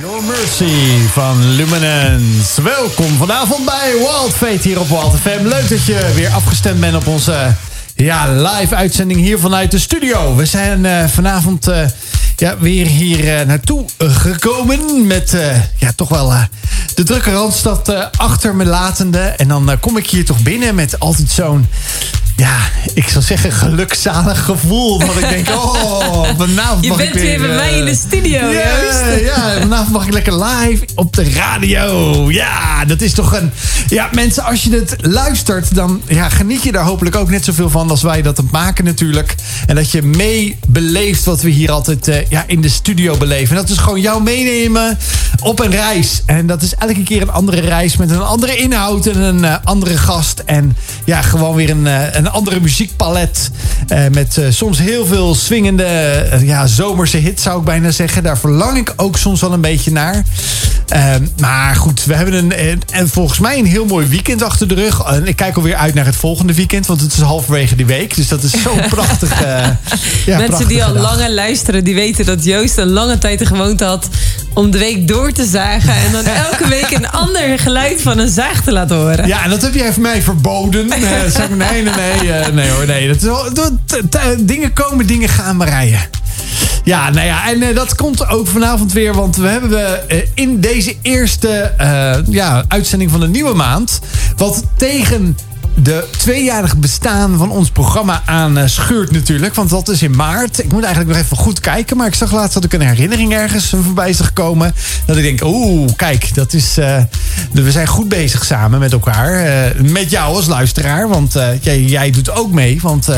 Your Mercy van Luminance. Welkom vanavond bij Wild Fate hier op Wild FM. Leuk dat je weer afgestemd bent op onze ja, live uitzending hier vanuit de studio. We zijn uh, vanavond uh, ja, weer hier uh, naartoe gekomen met ja, toch wel de drukke Randstad achter me latende. En dan kom ik hier toch binnen met altijd zo'n ja, ik zou zeggen gelukzalig gevoel. Dat ik denk, oh, vanavond Je mag bent ik weer... weer bij mij in de studio, ja, Joost. ja, vanavond mag ik lekker live op de radio. Ja, dat is toch een... Ja, mensen, als je het luistert, dan ja, geniet je daar hopelijk ook net zoveel van als wij dat het maken natuurlijk. En dat je mee beleeft wat we hier altijd uh, ja, in de studio beleven. En dat is gewoon jou meenemen op een reis. En dat is elke keer een andere reis met een andere inhoud en een uh, andere gast. En ja, gewoon weer een, uh, een andere muziekpalet. Uh, met uh, soms heel veel swingende, uh, ja, zomerse hits zou ik bijna zeggen. Daar verlang ik ook soms wel een beetje naar. maar goed, we hebben een, en volgens mij een heel mooi weekend achter de rug. En ik kijk alweer uit naar het volgende weekend, want het is halverwege die week. Dus dat is zo prachtig. ja, Mensen prachtig die al gedaan. langer luisteren, die weten dat Joost een lange tijd de gewoonte had om de week door te zagen. En dan elke week een ander geluid van een zaag te laten horen. Ja, en dat heb jij voor mij verboden. Zeg ik, nee, nee, nee, uh, nee hoor, nee. Dat is dat, dingen komen, dingen gaan, Marije. Ja, nou ja, en uh, dat komt ook vanavond weer. Want we hebben in deze eerste ja, uitzending van de nieuwe maand... wat tegen de tweejarig bestaan van ons programma aan uh, scheurt natuurlijk. Want dat is in maart. Ik moet eigenlijk nog even goed kijken. Maar ik zag laatst dat ik een herinnering ergens voorbij is gekomen. Dat ik denk, oeh, kijk, dat is... Uh, we zijn goed bezig samen met elkaar. Uh, met jou als luisteraar. Want jij, jij, doet ook mee. Want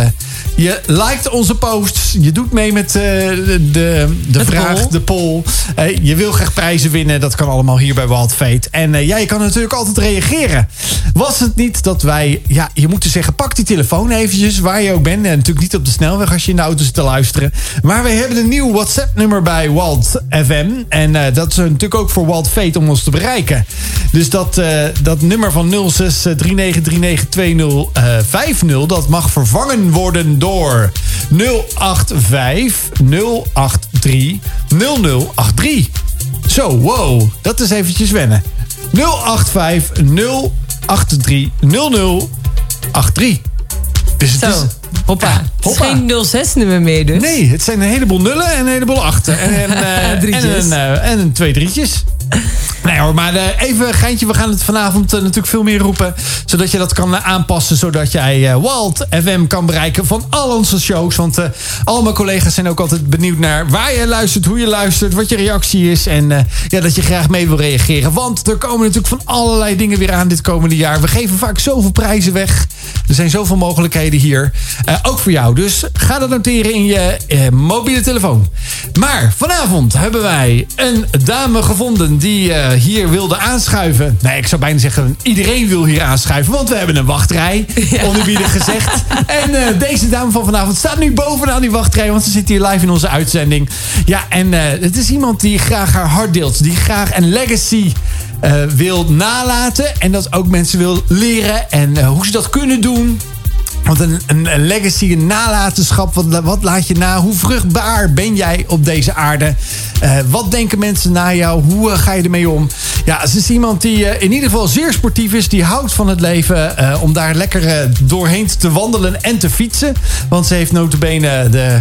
je liked onze posts. Je doet mee met de, de, de vraag, poll. de poll. je wil graag prijzen winnen. Dat kan allemaal hier bij Wild Fate. En jij kan natuurlijk altijd reageren. Was het niet dat wij ja, je moet dus zeggen, pak die telefoon eventjes, waar je ook bent. En natuurlijk niet op de snelweg als je in de auto zit te luisteren. Maar we hebben een nieuw WhatsApp-nummer bij Walt FM. En uh, dat is natuurlijk ook voor Walt Fate om ons te bereiken. Dus dat, uh, dat nummer van 06 39392050, dat mag vervangen worden door 085 083 0083. Zo, wow, dat is eventjes wennen. 085 083 00 83. Dus het Zo. is... Hoppa. Ja, Het is geen 06-nummer meer dus. Nee, het zijn een heleboel nullen en een heleboel achten. En, en, uh, en, een, uh, en een twee drietjes. Nee hoor, maar uh, even geintje. We gaan het vanavond uh, natuurlijk veel meer roepen. Zodat je dat kan uh, aanpassen. Zodat jij Walt FM kan bereiken van al onze shows. Want al mijn collega's zijn ook altijd benieuwd naar waar je luistert. Hoe je luistert. Wat je reactie is. En ja, dat je graag mee wil reageren. Want er komen natuurlijk van allerlei dingen weer aan dit komende jaar. We geven vaak zoveel prijzen weg. Er zijn zoveel mogelijkheden hier. Ook voor jou. Dus ga dat noteren in je mobiele telefoon. Maar vanavond hebben wij een dame gevonden die uh, hier wilde aanschuiven. Nee, ik zou bijna zeggen, iedereen wil hier aanschuiven. Want we hebben een wachtrij, ja. onerbiedig gezegd. En uh, deze dame van vanavond staat nu bovenaan die wachtrij. Want ze zit hier live in onze uitzending. Ja, en uh, het is iemand die graag haar hart deelt. Die graag een legacy wil nalaten. En dat ook mensen wil leren. En hoe ze dat kunnen doen. Want een, een, een, legacy, een nalatenschap, wat, wat, laat je na? Hoe vruchtbaar ben jij op deze aarde? Uh, wat denken mensen na jou? Hoe uh, ga je ermee om? Ja, ze is iemand die uh, in ieder geval zeer sportief is. Die houdt van het leven om daar lekker doorheen te wandelen en te fietsen. Want ze heeft notabene de,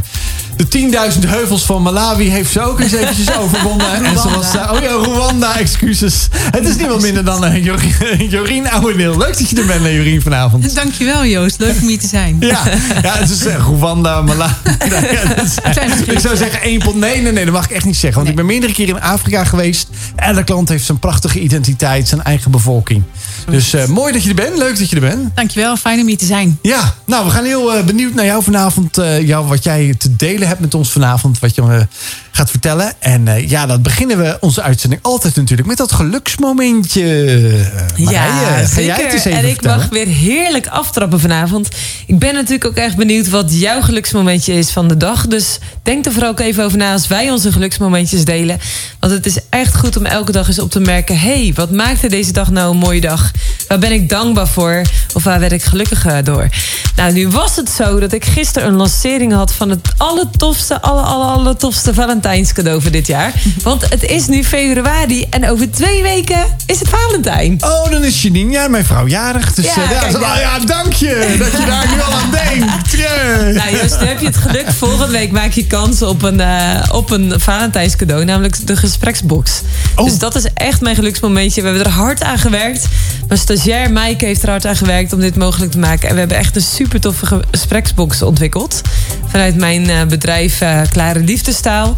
de 10.000 heuvels van Malawi heeft ze ook eens eventjes overwonnen. en ze was, oh ja, Rwanda, excuses. Het is niemand minder dan uh, Jorien, Jorien Ouweneel. Leuk dat je er bent, Jorien, vanavond. Dankjewel, Joost. Leuk om hier te zijn. Ja, ja het is uh, Rwanda, Malawi. ja, is, ik zou zeggen één pot. Nee, nee, nee, dat mag ik echt niet zeggen. Want nee. ik ben meerdere keren in Afrika geweest. Elk land heeft zijn prachtige identiteit, zijn eigen bevolking. Dus uh, mooi dat je er bent. Leuk dat je er bent. Dankjewel, fijn om hier te zijn. Ja, nou, we gaan heel uh, benieuwd naar jou vanavond. Uh, jou, wat jij te delen hebt met ons vanavond. Wat je gaat vertellen. En ja, dan beginnen we onze uitzending altijd natuurlijk met dat geluksmomentje. Uh, ja, Marije, zeker. Jij het eens even en ik vertellen? mag weer heerlijk aftrappen vanavond. Ik ben natuurlijk ook echt benieuwd wat jouw geluksmomentje is van de dag. Dus denk er vooral ook even over na als wij onze geluksmomentjes delen. Want het is echt goed om elke dag eens op te merken... hé, hey, wat maakte deze dag nou een mooie dag? Waar ben ik dankbaar voor? Of waar werd ik gelukkig door? Nou, nu was het zo dat ik gisteren een lancering had van het allertofste, alle, alle, alle tofste Valentijnscadeau voor dit jaar. Want het is nu februari en over twee weken is het Valentijn. Oh, dan is Janine, ja, mijn vrouw, jarig. Dus Ja, eh, ja, kijk, zo- ja. ja, dank je dat je daar nu al aan denkt. Ja. Nou, Joost, nu heb je het geluk. Volgende week maak je kans op een, eh, op een Valentijnscadeau, namelijk de gespreksbox. Oh. Dus dat is echt mijn geluksmomentje. We hebben er hard aan gewerkt. Mijn stagiair Maaike heeft er hard aan gewerkt om dit mogelijk te maken. En we hebben echt een super toffe gespreksbox ontwikkeld. Vanuit mijn eh, bedrijf eh, Klare Liefdestaal.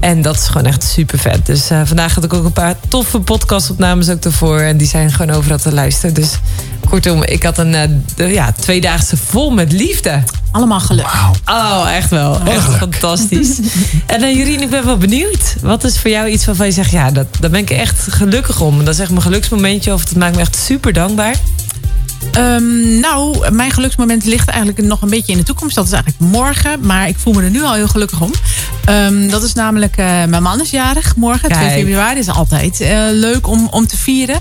En dat is gewoon echt super vet. Dus eh, vandaag had ik ook een paar toffe podcastopnames ook ervoor. En die zijn gewoon overal te luisteren. Dus kortom, ik had een de- ja, tweedaagse vol met liefde. Allemaal geluk. Oh, echt wel. Echt fantastisch. En dan Jurien, ik ben wel benieuwd. Wat is voor jou iets waarvan je zegt... ja, dat, daar ben ik echt gelukkig om. Dat is echt mijn geluksmomentje... of dat maakt me echt super dankbaar. Ehm, nou, mijn geluksmoment ligt eigenlijk nog een beetje in de toekomst. Dat is eigenlijk morgen. Maar ik voel me er nu al heel gelukkig om. Ehm, dat is namelijk, eh, mijn man is jarig morgen. 2 Kijk. februari is altijd eh, leuk om, om te vieren.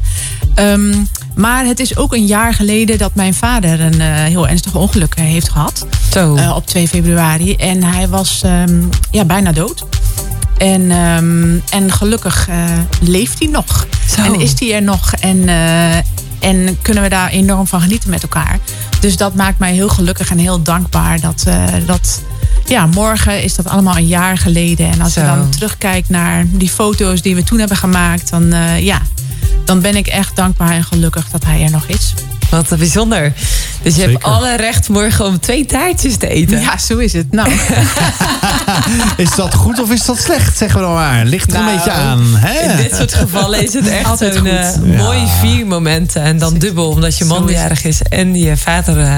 Ehm, maar het is ook een jaar geleden dat mijn vader een eh, heel ernstig ongeluk heeft gehad. Zo. op 2 februari. En hij was ja, bijna dood. En, en gelukkig leeft hij nog. Zo. En is hij er nog. En, en kunnen we daar enorm van genieten met elkaar. Dus dat maakt mij heel gelukkig en heel dankbaar. Dat, eh, dat ja, morgen is dat allemaal een jaar geleden. En als je dan terugkijkt naar die foto's die we toen hebben gemaakt. Dan, eh, ja, dan ben ik echt dankbaar en gelukkig dat hij er nog is. Wat bijzonder. Dus je hebt alle recht morgen om twee taartjes te eten. Ja, zo is het. Nou, Is dat goed of is dat slecht, zeggen we dan maar. Ligt er een Nou, beetje aan. Hè? In dit soort gevallen is het echt goed. eh, Ja. mooi viermoment. En dan dubbel, omdat je man jarig is. En je vader eh,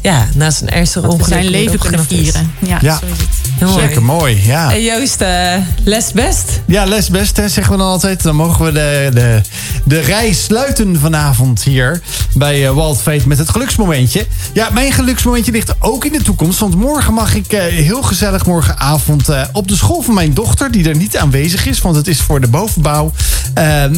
ja, naast een ernstig ongeluk zijn leven kunnen vieren. Ja, Ja. zo is het. Heel mooi. Zeker mooi, ja. En Joost, eh, les best. Ja, les best, hè, zeggen we dan altijd. Dan mogen we de, de, de rij sluiten vanavond hier bij eh, Walt met het geluksmomentje. Ja, mijn geluksmomentje ligt ook in de toekomst. Want morgen mag ik eh, heel gezellig morgenavond eh, op de school van mijn dochter, die er niet aanwezig is, want het is voor de bovenbouw.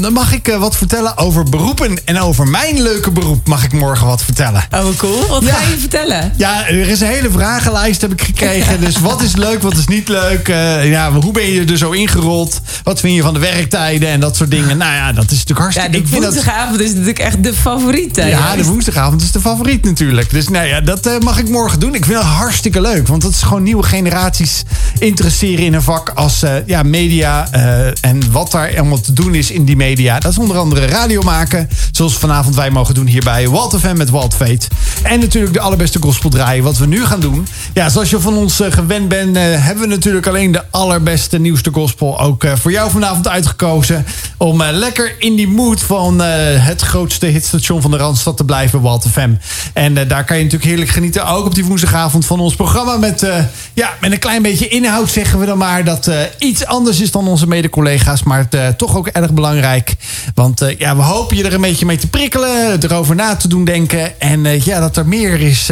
dan mag ik wat vertellen over beroepen. En over mijn leuke beroep mag ik morgen wat vertellen. Oh, cool. Wat Ja. ga je vertellen? Ja, er is een hele vragenlijst heb ik gekregen. Dus wat is leuk, wat is niet leuk? Ja, hoe ben je er zo ingerold? Wat vind je van de werktijden en dat soort dingen? Nou ja, dat is natuurlijk Ja, hartstikke... de ik vind dat, woensdagavond is natuurlijk echt de favoriet. ja, de woensdagavond is de favoriet natuurlijk. Dus nou ja, dat eh, mag ik morgen doen. Ik vind het hartstikke leuk. Want dat is gewoon nieuwe generaties interesseren in een vak als eh, ja, media. eh, en wat daar allemaal te doen is in die media. Dat is onder andere radio maken. Zoals vanavond wij mogen doen hier bij Walt FM met Walt Fate. En natuurlijk de allerbeste gospel draaien. Wat we nu gaan doen. Ja, zoals je van ons gewend bent, hebben we natuurlijk alleen de allerbeste nieuwste gospel ook voor jou vanavond uitgekozen. Om lekker in die mood van het grootste hitstation van de Randstad blijven, Walt FM. En eh, daar kan je natuurlijk heerlijk genieten. Ook op die woensdagavond van ons programma. Met, eh, ja, met een klein beetje inhoud zeggen we dan maar. Dat eh, iets anders is dan onze mede-collega's. Maar toch ook erg belangrijk. Want ja, we hopen je er een beetje mee te prikkelen. Erover na te doen denken. En ja, dat er meer is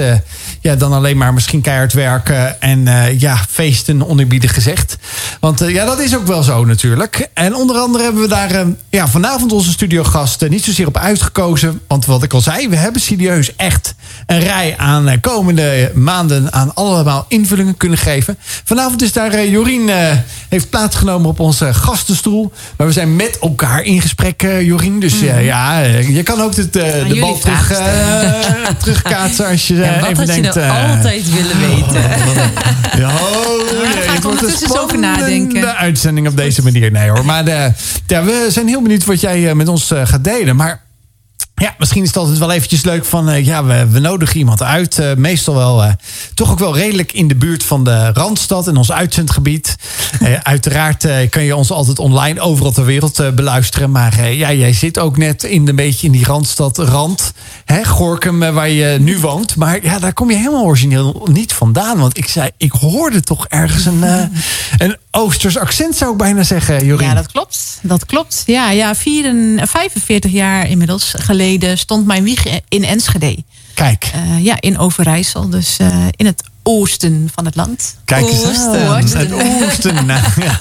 ja, dan alleen maar misschien keihard werken. En eh, ja, feesten oneerbiedig gezegd. Want eh, ja, dat is ook wel zo natuurlijk. En onder andere hebben we daar eh, ja, vanavond onze studiogast eh, niet zozeer op uitgekozen. Want wat ik al zei, we hebben serieus echt een rij aan komende maanden aan allemaal invullingen kunnen geven. Vanavond is daar Jorien heeft plaatsgenomen op onze gastenstoel. Maar we zijn met elkaar in gesprek, Jorien. Dus eh, ja, je kan ook het, de bal terug, terugkaatsen als je even denkt... eh, altijd willen weten? ja, oh, daar jee, het wordt een ondertussen eens over nadenken. spannende uitzending op deze manier. Nee hoor, maar eh, ja, we zijn heel benieuwd wat jij eh, met ons gaat delen. Maar ja, misschien is het altijd wel eventjes leuk van... eh, ja, we, we nodigen iemand uit. eh, meestal wel eh, toch ook wel redelijk in de buurt van de Randstad... in ons uitzendgebied. Eh, uiteraard eh, kan je ons altijd online overal ter wereld eh, beluisteren. Maar ja, jij zit ook net in een beetje in die Randstad-rand. Hè, Gorkum, waar je nu woont. Maar ja, daar kom je helemaal origineel niet vandaan. Want ik zei, ik hoorde toch ergens een, eh, een Oosters accent, zou ik bijna zeggen, Jorien. Ja, dat klopt. Dat klopt. Ja, ja 44, 45 jaar inmiddels geleden stond mijn wieg in Enschede. Kijk, Eh, ja, in Overijssel. Dus eh, in het oosten van het land. Kijk eens Oosten. aan. Het oosten. Nou, ja.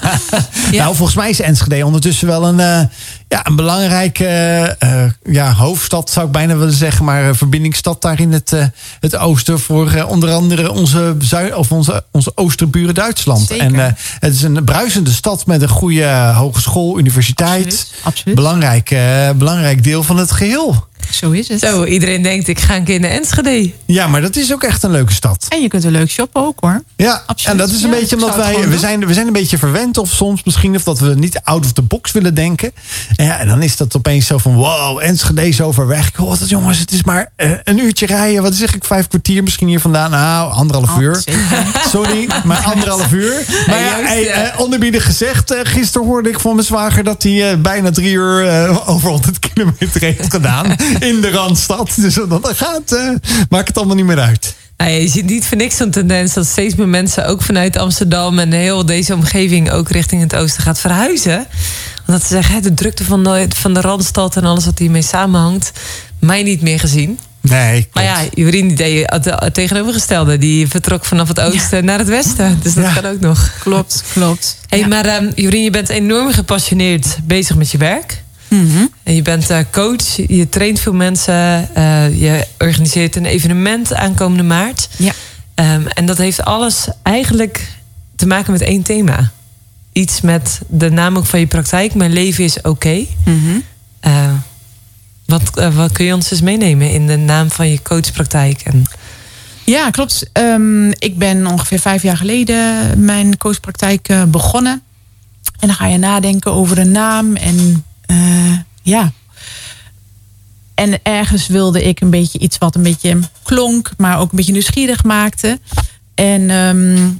nou, volgens mij is Enschede ondertussen wel een, eh, ja, een belangrijke eh, eh, ja, hoofdstad, zou ik bijna willen zeggen. Maar eh, verbindingsstad daar in het, eh, het oosten. Voor onder andere onze, of onze, onze oosterburen Duitsland. Zeker. En eh, het is een bruisende stad met een goede hogeschool, universiteit. Absoluut, absoluut. Belangrijk, eh, belangrijk deel van het geheel. Zo is het. Zo, iedereen denkt ik ga een keer naar Enschede. Ja, maar dat is ook echt een leuke stad. En je kunt er leuk shoppen ook hoor. Ja, Absoluut. en dat is een Ja, beetje omdat wij, we zijn, we zijn een beetje verwend of soms misschien, of dat we niet out of the box willen denken. En, ja, en dan is dat opeens zo van, wow, Enschede is over weg. Ik hoor dat jongens, het is maar eh, een uurtje rijden. Wat zeg ik, vijf kwartier misschien hier vandaan? Nou, anderhalf Oh, uur. zeker. Sorry, maar anderhalf uur. Maar ja, Joost, hey, ja. eh, onderbiedig gezegd, eh, gisteren hoorde ik van mijn zwager dat hij eh, bijna drie uur eh, over 100 kilometer heeft gedaan in de Randstad. Dus dan gaat, eh, maakt het allemaal niet meer uit. Nou, ja, je ziet niet voor niks zo'n tendens dat steeds meer mensen ook vanuit Amsterdam en heel deze omgeving ook richting het oosten gaat verhuizen. Omdat ze zeggen, hè, de drukte van de, van de Randstad en alles wat hiermee samenhangt, mij niet meer gezien. Nee, Maar ja, Jorien deed het tegenovergestelde. Die vertrok vanaf het oosten naar het westen. Dus dat Ja. kan ook nog. Klopt, klopt. Hey, Ja. Maar ehm Jorien, je bent enorm gepassioneerd bezig met je werk. Mhm. En je bent eh, coach, je traint veel mensen. eh, je organiseert een evenement aankomende maart. Ja. Ehm, en dat heeft alles eigenlijk te maken met één thema. Iets met de naam ook van je praktijk. Mijn leven is oké. Mhm. Eh, wat, wat kun je ons eens meenemen in de naam van je coachpraktijk? En, Ja, klopt. Ehm, ik ben ongeveer vijf jaar geleden mijn coachpraktijk begonnen. En dan ga je nadenken over een naam. En eh, ja. En ergens wilde ik een beetje iets wat een beetje klonk, maar ook een beetje nieuwsgierig maakte. En ehm,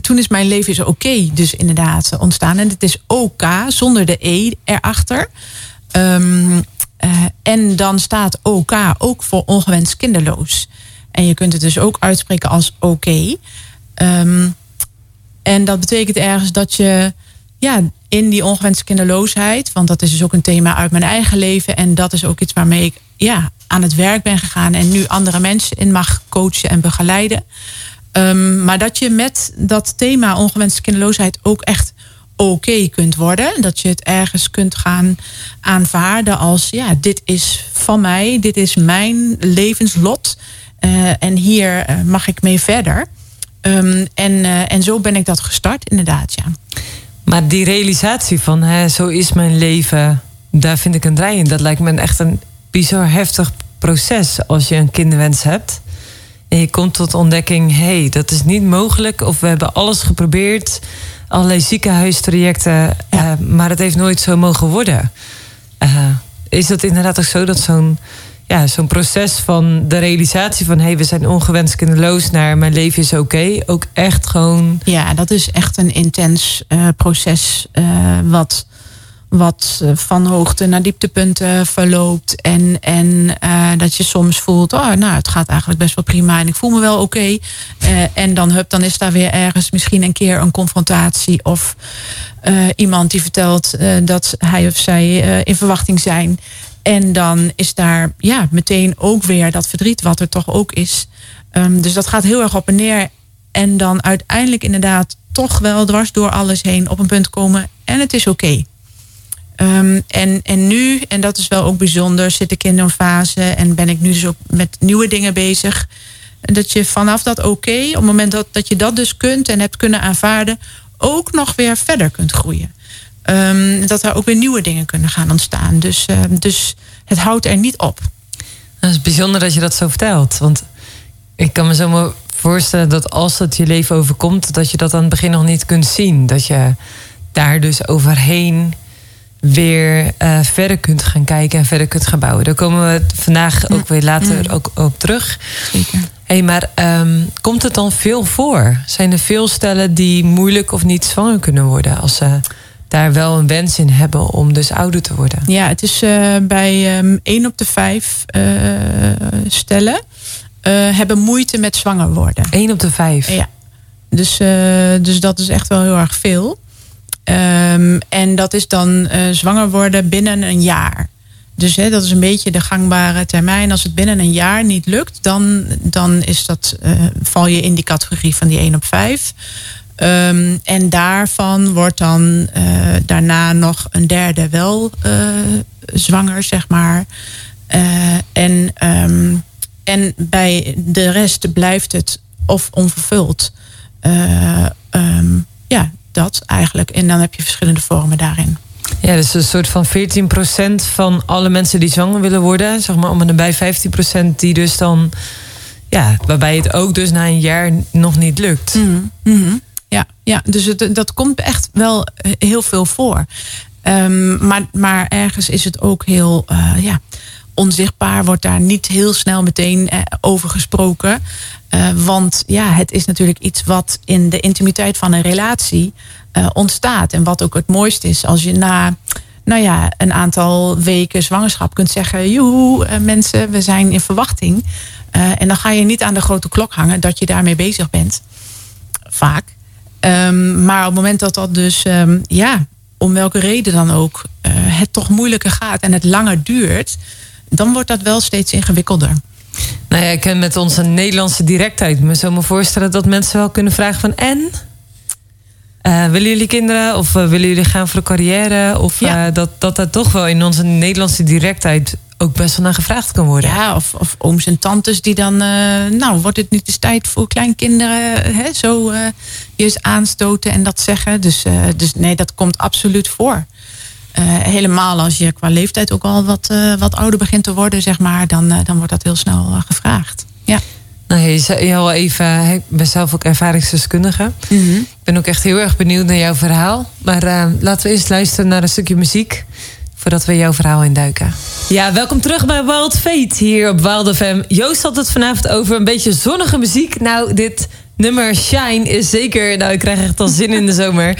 toen is mijn leven is oké, dus inderdaad ontstaan. En het is OK zonder de E erachter. Eh, en dan staat OK ook voor ongewenst kinderloos. En je kunt het dus ook uitspreken als oké. Ehm, en dat betekent ergens dat je ja, in die ongewenste kinderloosheid, want dat is dus ook een thema uit mijn eigen leven. En dat is ook iets waarmee ik ja, aan het werk ben gegaan en nu andere mensen in mag coachen en begeleiden. Ehm, maar dat je met dat thema ongewenste kinderloosheid ook echt oké kunt worden. Dat je het ergens kunt gaan aanvaarden als ja, dit is van mij, dit is mijn levenslot. eh, en hier eh, mag ik mee verder. Ehm, en, eh, en zo ben ik dat gestart, inderdaad, ja. Maar die realisatie van, hè, zo is mijn leven, daar vind ik een draai in. Dat lijkt me echt een bizar heftig proces als je een kinderwens hebt. En je komt tot ontdekking, hé, hey, dat is niet mogelijk. Of we hebben alles geprobeerd, allerlei ziekenhuistrajecten, eh, maar het heeft nooit zo mogen worden. Eh, is dat inderdaad ook zo dat zo'n ja, zo'n proces van de realisatie van hé, hey, we zijn ongewenst kinderloos naar mijn leven is oké, ook echt gewoon Ja, dat is echt een intens eh, proces. eh, wat wat eh, van hoogte naar dieptepunten verloopt. En, en dat je soms voelt, oh, nou, het gaat eigenlijk best wel prima en ik voel me wel oké. En dan, hup, dan is daar weer ergens misschien een keer een confrontatie of iemand die vertelt dat hij of zij in verwachting zijn. En dan is daar ja, meteen ook weer dat verdriet wat er toch ook is. Ehm, dus dat gaat heel erg op en neer. En dan uiteindelijk inderdaad toch wel dwars door alles heen op een punt komen. En het is oké. Ehm, en, en nu, en dat is wel ook bijzonder, zit ik in een fase en ben ik nu dus ook met nieuwe dingen bezig. Dat je vanaf dat oké, op het moment dat, dat je dat dus kunt en hebt kunnen aanvaarden, ook nog weer verder kunt groeien. Ehm, dat er ook weer nieuwe dingen kunnen gaan ontstaan. Dus, ehm, dus het houdt er niet op. Het is bijzonder dat je dat zo vertelt. Want ik kan me zo maar voorstellen dat als het je leven overkomt, dat je dat aan het begin nog niet kunt zien. Dat je daar dus overheen weer eh, verder kunt gaan kijken en verder kunt gaan bouwen. Daar komen we vandaag ook weer later ook op terug. Zeker. Hé, maar ehm, komt het dan veel voor? Zijn er veel stellen die moeilijk of niet zwanger kunnen worden als ze daar wel een wens in hebben om dus ouder te worden? Ja, het is eh, bij 1 op de 5 stellen eh, hebben moeite met zwanger worden. 1 op de vijf. Ja. Dus, eh, dus dat is echt wel heel erg veel. Ehm, en dat is dan eh, zwanger worden binnen een jaar. dus hè, dat is een beetje de gangbare termijn. Als het binnen een jaar niet lukt, dan, dan is dat, val je in die categorie van die 1 op 5. Um, en daarvan wordt dan uh, daarna nog een derde wel uh, zwanger, zeg maar. en, um, en bij de rest blijft het of onvervuld. Um, ja, dat eigenlijk. En dan heb je verschillende vormen daarin. Ja, dus een soort van 14% van alle mensen die zwanger willen worden, zeg maar om en bij 15% die dus dan, ja, waarbij het ook dus na een jaar nog niet lukt. Mm -hmm. Ja, ja, dus het, dat komt echt wel heel veel voor. Um, maar, maar ergens is het ook heel, uh, ja, onzichtbaar, wordt daar niet heel snel meteen uh, over gesproken. Uh, want ja, het is natuurlijk iets wat in de intimiteit van een relatie ontstaat. En wat ook het mooiste is als je na nou ja, een aantal weken zwangerschap kunt zeggen: Joehoe, mensen, we zijn in verwachting. en dan ga je niet aan de grote klok hangen dat je daarmee bezig bent. Vaak. Um, maar op het moment dat dat dus, um, ja, om welke reden dan ook, het toch moeilijker gaat en het langer duurt, dan wordt dat wel steeds ingewikkelder. Nou ja, ik ken met onze Nederlandse directheid me zo me voorstellen dat mensen wel kunnen vragen van en? Uh, willen jullie kinderen of uh, willen jullie gaan voor de carrière? Of ja. dat, dat dat toch wel in onze Nederlandse directheid ook best wel naar gevraagd kan worden. Ja, of, of ooms en tantes die dan, nou, wordt het niet eens tijd voor kleinkinderen, hè, zo je eens aanstoten en dat zeggen. Dus, dus nee, dat komt absoluut voor. Uh, helemaal als je qua leeftijd ook al wat, uh, wat ouder begint te worden, zeg maar, dan, uh, dan wordt dat heel snel gevraagd. Ja. Nou, je zei al even, ik ben zelf ook ervaringsdeskundige. Mm -hmm. Ik ben ook echt heel erg benieuwd naar jouw verhaal. Maar laten we eerst luisteren naar een stukje muziek voordat we jouw verhaal induiken. Ja, welkom terug bij Wild Fate hier op Wild FM. Joost had het vanavond over een beetje zonnige muziek. Nou, dit nummer Shine is zeker... Nou, ik krijg echt al zin in de zomer.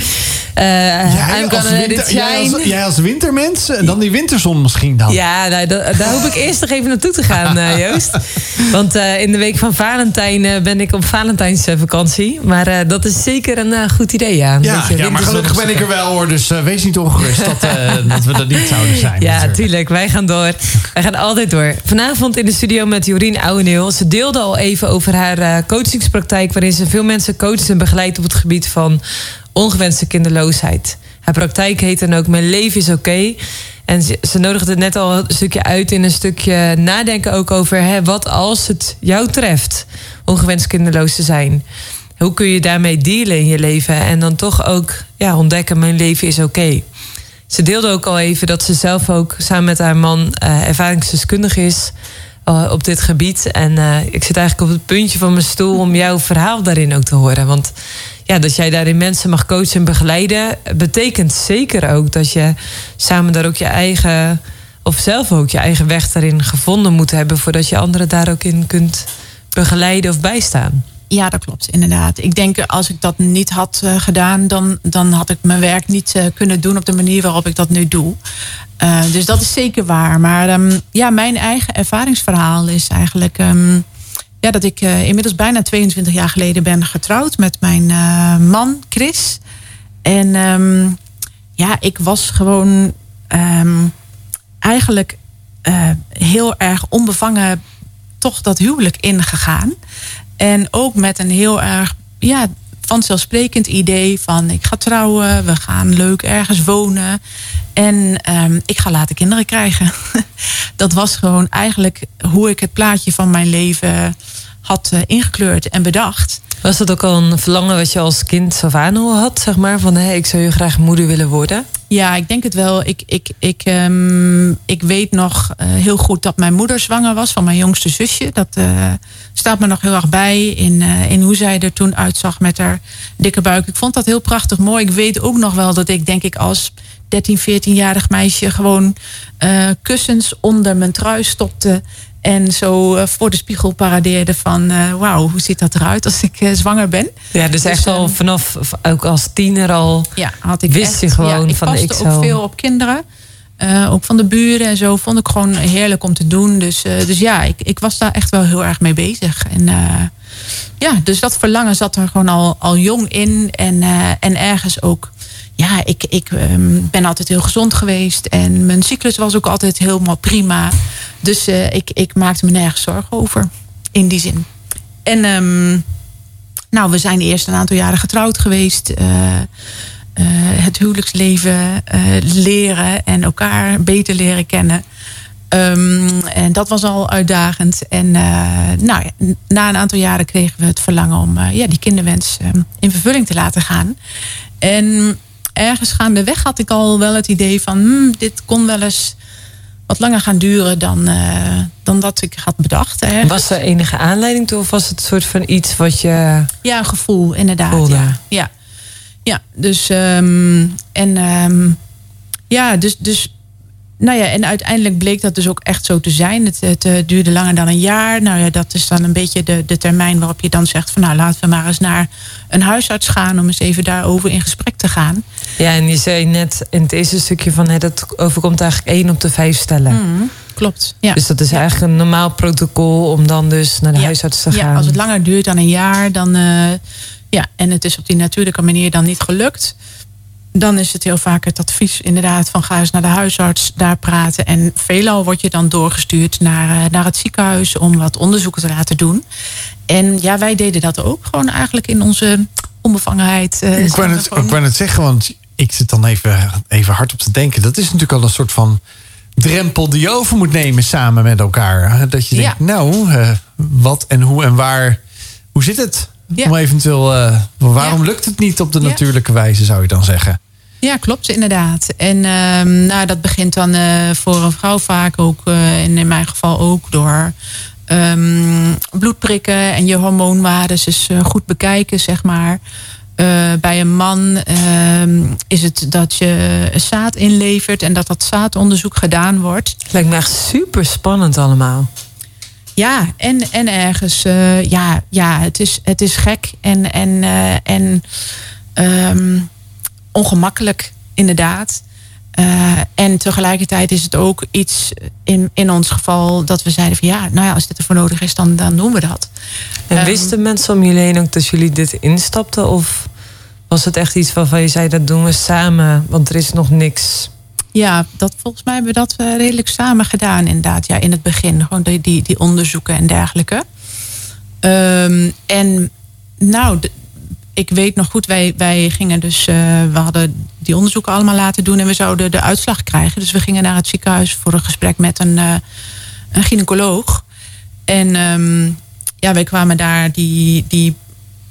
Uh, jij, als winter, jij, als, jij, als, wintermens en dan die winterzon misschien dan. Ja, nou, da, daar hoop ik eerst nog even naartoe te gaan, uh, Joost. Want uh, in de week van Valentijn ben ik op Valentijnsvakantie. Maar dat is zeker een goed idee, ja. Ja, ja maar gelukkig ben ik er wel hoor. Dus wees niet ongerust dat, dat we dat niet zouden zijn. Ja, natuurlijk. tuurlijk. Wij gaan door. Wij gaan altijd door. Vanavond in de studio met Jorien Ouweneel. Ze deelde al even over haar coachingspraktijk... waarin ze veel mensen coacht en begeleidt op het gebied van ongewenste kinderloosheid. Haar praktijk heet dan ook Mijn leven is oké. En ze, ze nodigde het net al een stukje uit in een stukje nadenken ook over hè, wat als het jou treft ongewenst kinderloos te zijn. Hoe kun je daarmee dealen in je leven en dan toch ook ja, ontdekken mijn leven is oké. Ze deelde ook al even dat ze zelf ook samen met haar man uh, ervaringsdeskundig is uh, op dit gebied. En uh, ik zit eigenlijk op het puntje van mijn stoel om jouw verhaal daarin ook te horen. Want ja, dat jij daarin mensen mag coachen en begeleiden, betekent zeker ook dat je samen daar ook je eigen, of zelf ook je eigen weg daarin gevonden moet hebben, voordat je anderen daar ook in kunt begeleiden of bijstaan. Ja, dat klopt, inderdaad. Ik denk als ik dat niet had uh, gedaan, dan, dan had ik mijn werk niet uh, kunnen doen op de manier waarop ik dat nu doe. Uh, dus dat is zeker waar. Maar um, ja, mijn eigen ervaringsverhaal is eigenlijk um, ja, dat ik inmiddels bijna 22 jaar geleden ben getrouwd met mijn man Chris. En um, ja, ik was gewoon eigenlijk heel erg onbevangen toch dat huwelijk ingegaan. En ook met een heel erg ja, vanzelfsprekend idee van ik ga trouwen, we gaan leuk ergens wonen en um, ik ga later kinderen krijgen. dat was gewoon eigenlijk hoe ik het plaatje van mijn leven had uh, ingekleurd en bedacht. Was dat ook al een verlangen wat je als kind aan had, zeg maar? Van hé, ik zou je graag moeder willen worden? Ja, ik denk het wel. Ik, ik, ik, um, ik weet nog uh, heel goed dat mijn moeder zwanger was van mijn jongste zusje. Dat uh, staat me nog heel erg bij in, uh, in hoe zij er toen uitzag met haar dikke buik. Ik vond dat heel prachtig mooi. Ik weet ook nog wel dat ik, denk ik, als 13, 14-jarig meisje gewoon kussens onder mijn trui stopte. En zo uh, voor de spiegel paradeerde van... Uh, wauw, hoe ziet dat eruit als ik uh, zwanger ben? Ja, dus, dus echt al vanaf, ook als tiener al... Ja, had ik wist echt, je gewoon ja, ik van... ik ook veel op kinderen. ook van de buren en zo. Vond ik gewoon heerlijk om te doen. Dus, dus ja, ik, ik was daar echt wel heel erg mee bezig. En ja, dus dat verlangen zat er gewoon al, al jong in. En, en ergens ook ja, ik, ik ehm, ben altijd heel gezond geweest. En mijn cyclus was ook altijd helemaal prima. Dus eh, ik, ik maakte me nergens zorgen over. In die zin. En ehm, nou, we zijn eerst een aantal jaren getrouwd geweest. Eh, eh, het huwelijksleven leren en elkaar beter leren kennen. Ehm, en dat was al uitdagend. En nou, na een aantal jaren kregen we het verlangen om ja, die kinderwens in vervulling te laten gaan. En ergens gaandeweg had ik al wel het idee van hmm, dit kon wel eens wat langer gaan duren dan, eh, dan dat ik had bedacht. Was er enige aanleiding toe of was het een soort van iets wat je... Ja, een gevoel, inderdaad. Voelde. Ja. ja. Ja, dus. ehm, en. ehm, ja, dus. dus nou ja, en uiteindelijk bleek dat dus ook echt zo te zijn. Het, het eh, duurde langer dan een jaar. Nou ja, dat is dan een beetje de, de termijn waarop je dan zegt: van nou laten we maar eens naar een huisarts gaan om eens even daarover in gesprek te gaan. Ja, en je zei net in het eerste stukje van... Hè, dat overkomt eigenlijk één op de vijf stellen. Mhm, klopt. Ja. Dus dat is eigenlijk een normaal protocol om dan dus naar de Ja. huisarts te gaan. Ja, als het langer duurt dan een jaar, dan. eh, ja, en het is op die natuurlijke manier dan niet gelukt. Dan is het heel vaak het advies inderdaad van ga eens naar de huisarts, daar praten. En veelal word je dan doorgestuurd naar, eh, naar het ziekenhuis om wat onderzoeken te laten doen. En ja, wij deden dat ook gewoon eigenlijk in onze onbevangenheid. eh, Ik wou, het, ik wou het zeggen, want ik zit dan even, even hard op te denken. Dat is natuurlijk al een soort van drempel die je over moet nemen samen met elkaar. Dat je denkt, Ja. nou, eh, wat en hoe en waar, hoe zit het? Ja. Om eventueel, eh, waarom Ja. lukt het niet op de Ja. natuurlijke wijze, zou je dan zeggen? Ja, klopt, inderdaad. En ehm, nou, dat begint dan eh, voor een vrouw vaak ook, eh, en in mijn geval ook, door ehm, bloedprikken en je hormoonwaardes dus eh, goed bekijken, zeg maar. Eh, bij een man ehm, is het dat je zaad inlevert en dat dat zaadonderzoek gedaan wordt. Lijkt me echt super spannend allemaal. Ja, en, en ergens, eh, ja, ja het, is, het is gek en, en, eh, en ehm, ongemakkelijk, inderdaad. Eh, en tegelijkertijd is het ook iets in, in ons geval dat we zeiden van ja, nou ja, als dit ervoor nodig is, dan, dan doen we dat. En Ehm, wisten mensen om jullie heen ook dat jullie dit instapten? Of was het echt iets waarvan je zei, dat doen we samen, want er is nog niks? Ja, dat, volgens mij hebben we dat eh, redelijk samen gedaan, inderdaad. Ja, in het begin. Gewoon die, die, die onderzoeken en dergelijke. Ehm, en nou, ik weet nog goed, wij, wij gingen dus, eh, we hadden die onderzoeken allemaal laten doen en we zouden de uitslag krijgen. Dus we gingen naar het ziekenhuis voor een gesprek met een, eh, een gynaecoloog. En ehm, ja, wij kwamen daar die, die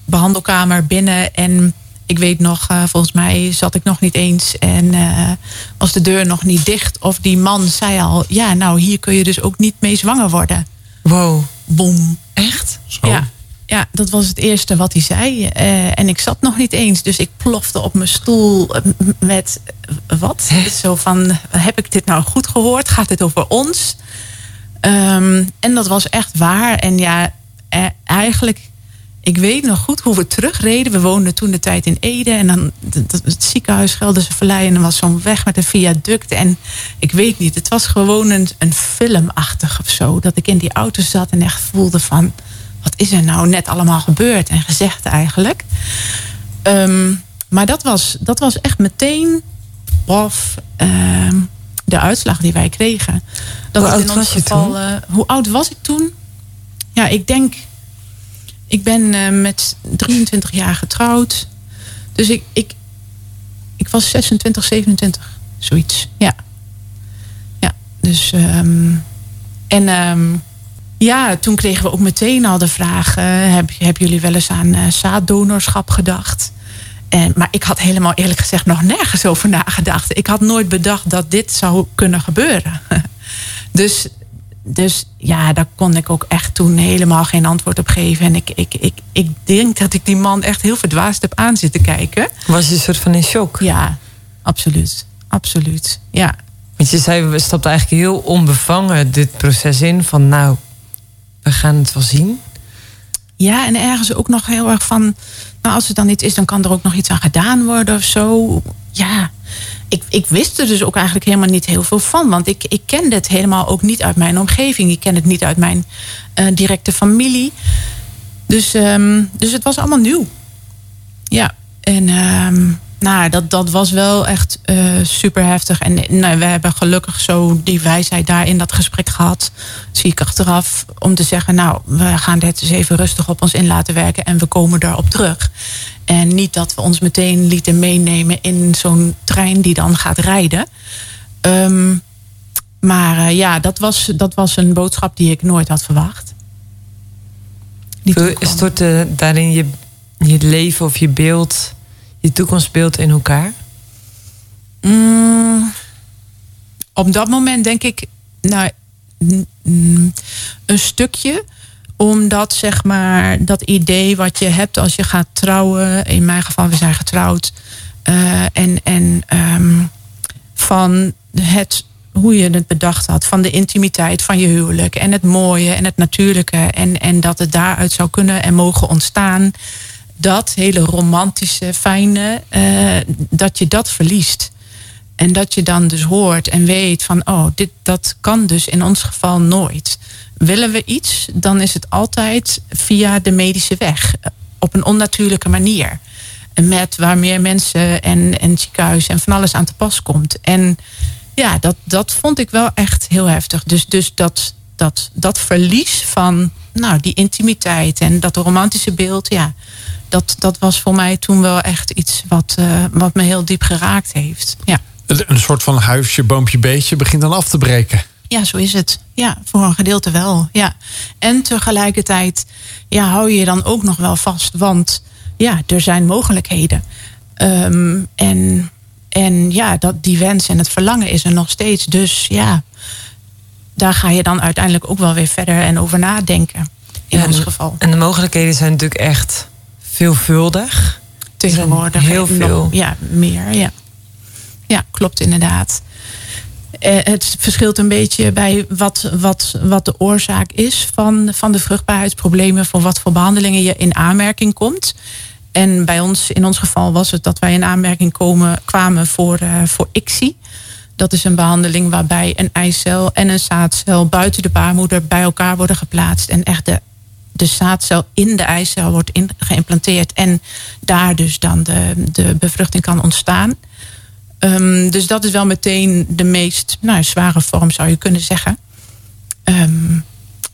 behandelkamer binnen en ik weet nog, eh, volgens mij zat ik nog niet eens en eh, was de deur nog niet dicht. Of die man zei al, ja, nou hier kun je dus ook niet mee zwanger worden. Wow. Boom. Echt? Ja, ja, dat was het eerste wat hij zei. Eh, en ik zat nog niet eens, dus ik plofte op mijn stoel met wat? Zo van, heb ik dit nou goed gehoord? Gaat dit over ons? Ehm, en dat was echt waar. En ja, eigenlijk, ik weet nog goed hoe we terugreden. We woonden toen de tijd in Ede. En dan het ziekenhuis Gelderse Vallei. En er was zo'n weg met een viaduct. En ik weet niet, het was gewoon een, een filmachtig of zo. Dat ik in die auto zat en echt voelde van... Wat is er nou net allemaal gebeurd en gezegd eigenlijk? Ehm, maar dat was, dat was echt meteen... Bof, ehm, de uitslag die wij kregen. Dat Hoe oud in ons was je geval, toen? eh, hoe oud was ik toen? Ja, ik denk... Ik ben eh, met 23 jaar getrouwd. Dus ik, ik, ik was 26, 27. Zoiets, ja. Ja, dus... ehm, en ehm, ja, toen kregen we ook meteen al de vraag... eh, heb, hebben jullie wel eens aan eh, zaaddonorschap gedacht? En, maar ik had helemaal eerlijk gezegd nog nergens over nagedacht. Ik had nooit bedacht dat dit zou kunnen gebeuren. Dus, dus ja, daar kon ik ook echt toen helemaal geen antwoord op geven. En ik, ik, ik, ik denk dat ik die man echt heel verdwaasd heb aan zitten kijken. Was je een soort van in shock? Ja, absoluut. Absoluut. Ja. Want je zei, we stapten eigenlijk heel onbevangen dit proces in van nou, we gaan het wel zien. Ja, en ergens ook nog heel erg van... Nou, als het dan niet is, dan kan er ook nog iets aan gedaan worden of zo. Ja, ik, ik wist er dus ook eigenlijk helemaal niet heel veel van. Want ik, ik kende het helemaal ook niet uit mijn omgeving. Ik ken het niet uit mijn eh, directe familie. Dus, ehm, dus het was allemaal nieuw. Ja, en ehm, nou, dat, dat was wel echt uh, super heftig. En nou, we hebben gelukkig zo die wijsheid daar in dat gesprek gehad. Zie ik achteraf om te zeggen, nou, we gaan dit eens even rustig op ons in laten werken en we komen daarop terug. En niet dat we ons meteen lieten meenemen in zo'n trein die dan gaat rijden. Um, maar uh, ja, dat was, dat was een boodschap die ik nooit had verwacht. Stortte daarin je, je leven of je beeld je toekomstbeeld in elkaar? Mm, op dat moment denk ik, nou, een stukje omdat zeg maar dat idee wat je hebt als je gaat trouwen, in mijn geval we zijn getrouwd, uh, en, en um, van het hoe je het bedacht had, van de intimiteit van je huwelijk en het mooie en het natuurlijke en, en dat het daaruit zou kunnen en mogen ontstaan dat hele romantische, fijne, uh, dat je dat verliest. En dat je dan dus hoort en weet van, oh, dit, dat kan dus in ons geval nooit. Willen we iets, dan is het altijd via de medische weg. Op een onnatuurlijke manier. Met waar meer mensen en, en ziekenhuis en van alles aan te pas komt. En ja, dat, dat vond ik wel echt heel heftig. Dus, dus dat, dat, dat verlies van nou, die intimiteit en dat romantische beeld, ja, dat, dat was voor mij toen wel echt iets wat, uh, wat me heel diep geraakt heeft. Ja. Een soort van huisje, boompje, beetje begint dan af te breken. Ja, zo is het. Ja, voor een gedeelte wel. Ja. En tegelijkertijd ja, hou je je dan ook nog wel vast, want ja, er zijn mogelijkheden. Um, en, en ja, dat, die wens en het verlangen is er nog steeds. Dus ja, daar ga je dan uiteindelijk ook wel weer verder en over nadenken. In ja, ons geval. En de mogelijkheden zijn natuurlijk echt veelvuldig. Tegenwoordig. Heel veel. ja, meer. Ja. ja, klopt inderdaad. Eh, het verschilt een beetje bij wat, wat, wat de oorzaak is van, van de vruchtbaarheidsproblemen, voor wat voor behandelingen je in aanmerking komt. En bij ons, in ons geval, was het dat wij in aanmerking komen, kwamen voor, uh, voor ICSI. Dat is een behandeling waarbij een eicel en een zaadcel buiten de baarmoeder bij elkaar worden geplaatst. En echt de de zaadcel in de eicel wordt geïmplanteerd. En daar dus dan de, de bevruchting kan ontstaan. Um, dus dat is wel meteen de meest nou, zware vorm, zou je kunnen zeggen. Um,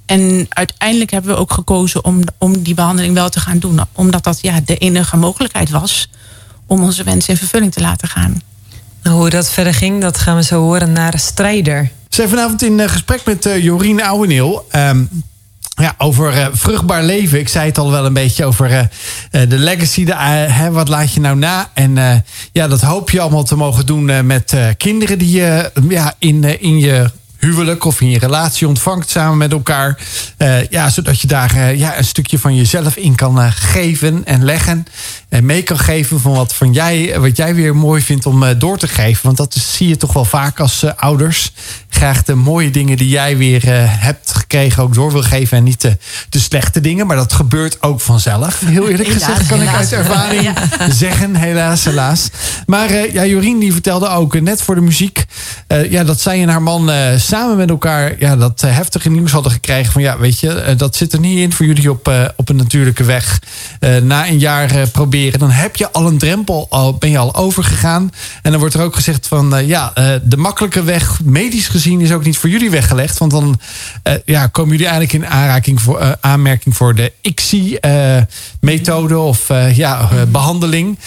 en uiteindelijk hebben we ook gekozen om, om die behandeling wel te gaan doen. Omdat dat ja, de enige mogelijkheid was om onze wens in vervulling te laten gaan. Hoe dat verder ging, dat gaan we zo horen naar Strijder. Zijn vanavond in eh, gesprek met uh, Jorien Ouweneel. Um, ja, over uh, vruchtbaar leven. Ik zei het al wel een beetje over de legacy. Hè, wat laat je nou na? En ja, dat hoop je allemaal te mogen doen met kinderen die je ja, in, in je huwelijk of in je relatie ontvangt samen met elkaar. Uh, ja, zodat je daar uh, ja, een stukje van jezelf in kan uh, geven en leggen. En mee kan geven van wat, van jij, wat jij weer mooi vindt om door te geven. Want dat is, zie je toch wel vaak als ouders. Graag de mooie dingen die jij weer hebt gekregen ook door wil geven. En niet de, de slechte dingen. Maar dat gebeurt ook vanzelf. Heel eerlijk gezegd kan ik uit ervaring ja. zeggen. Helaas, helaas. Maar ja, Jorien die vertelde ook net voor de muziek. ja, dat zij en haar man samen met elkaar ja, dat uh, heftige nieuws hadden gekregen. Van ja, weet je, uh, dat zit er niet in voor jullie op, uh, op een natuurlijke weg. na een jaar proberen, dan heb je al een drempel, al, ben je al overgegaan. En dan wordt er ook gezegd van ja, de makkelijke weg, medisch gezien, is ook niet voor jullie weggelegd. Want dan ja, komen jullie eigenlijk in aanraking voor, aanmerking voor de ICSI-methode of ja, behandeling.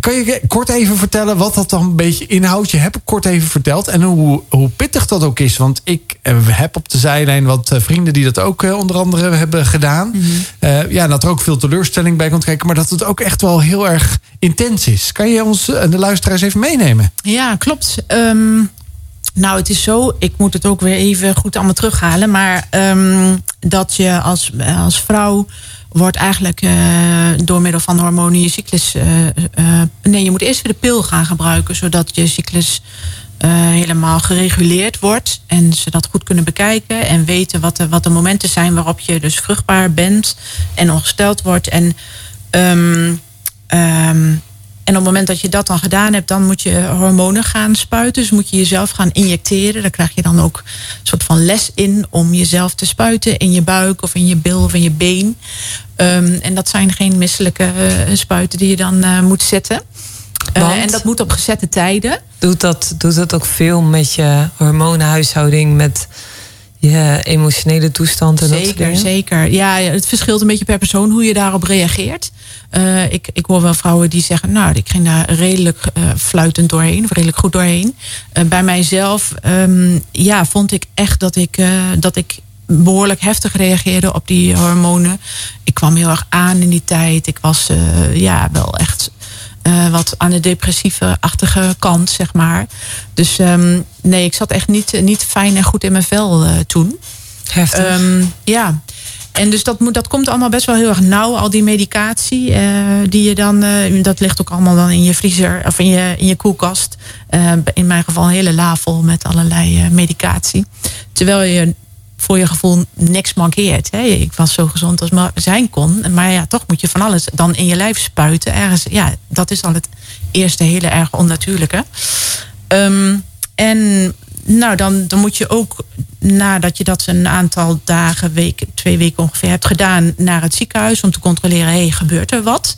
Kan je kort even vertellen wat dat dan een beetje inhoudt? Je hebt kort even verteld. En hoe, hoe pittig dat ook is. Want ik eh, heb op de zijlijn wat eh, vrienden die dat ook eh, onder andere hebben gedaan. Mhm. ja, dat er ook veel teleurstelling bij komt kijken. Maar dat het ook echt wel heel erg intens is. Kan je ons, de luisteraars, even meenemen? Ja, klopt. Ehm, nou, het is zo, ik moet het ook weer even goed allemaal terughalen. Maar um, dat je als, als vrouw wordt eigenlijk uh, door middel van hormonen je cyclus. Uh, uh, nee, je moet eerst weer de pil gaan gebruiken, zodat je cyclus helemaal gereguleerd wordt. En ze dat goed kunnen bekijken en weten wat de, wat de momenten zijn waarop je dus vruchtbaar bent en ongesteld wordt. En, um, en op het moment dat je dat dan gedaan hebt, dan moet je hormonen gaan spuiten. Dus moet je jezelf gaan injecteren. Daar krijg je dan ook een soort van les in om jezelf te spuiten in je buik of in je bil of in je been. Um, en dat zijn geen misselijke uh, spuiten die je dan uh, moet zetten. Eh, en dat moet op gezette tijden. Doet dat, doet dat ook veel met je hormonenhuishouding, met je emotionele toestand en dat soort Zeker, dingen? zeker. Ja, ja, het verschilt een beetje per persoon hoe je daarop reageert. Eh, ik, ik hoor wel vrouwen die zeggen, nou, ik ging daar redelijk eh, fluitend doorheen, of redelijk goed doorheen. Eh, bij mijzelf, ehm, ja, vond ik echt dat ik, dat ik behoorlijk heftig reageerde op die hormonen. Ik kwam heel erg aan in die tijd. Ik was ja, wel echt eh, wat aan de depressieve-achtige kant, zeg maar. Dus ehm, nee, ik zat echt niet, niet fijn en goed in mijn vel eh, toen. Heftig. Ehm, ja. En dus dat, moet, dat komt allemaal best wel heel erg nauw, al die medicatie. eh, die je dan, dat ligt ook allemaal dan in je vriezer of in je, in je koelkast. In mijn geval een hele la vol met allerlei medicatie. Terwijl je voor je gevoel niks mankeert. Hè. Ik was zo gezond als maar zijn kon. Maar ja, toch moet je van alles dan in je lijf spuiten. Ergens, ja, dat is al het eerste hele erg onnatuurlijke. Ehm, en nou, dan, dan moet je ook nadat je dat een aantal dagen, weken, twee weken ongeveer hebt gedaan, naar het ziekenhuis om te controleren: hey, gebeurt er wat?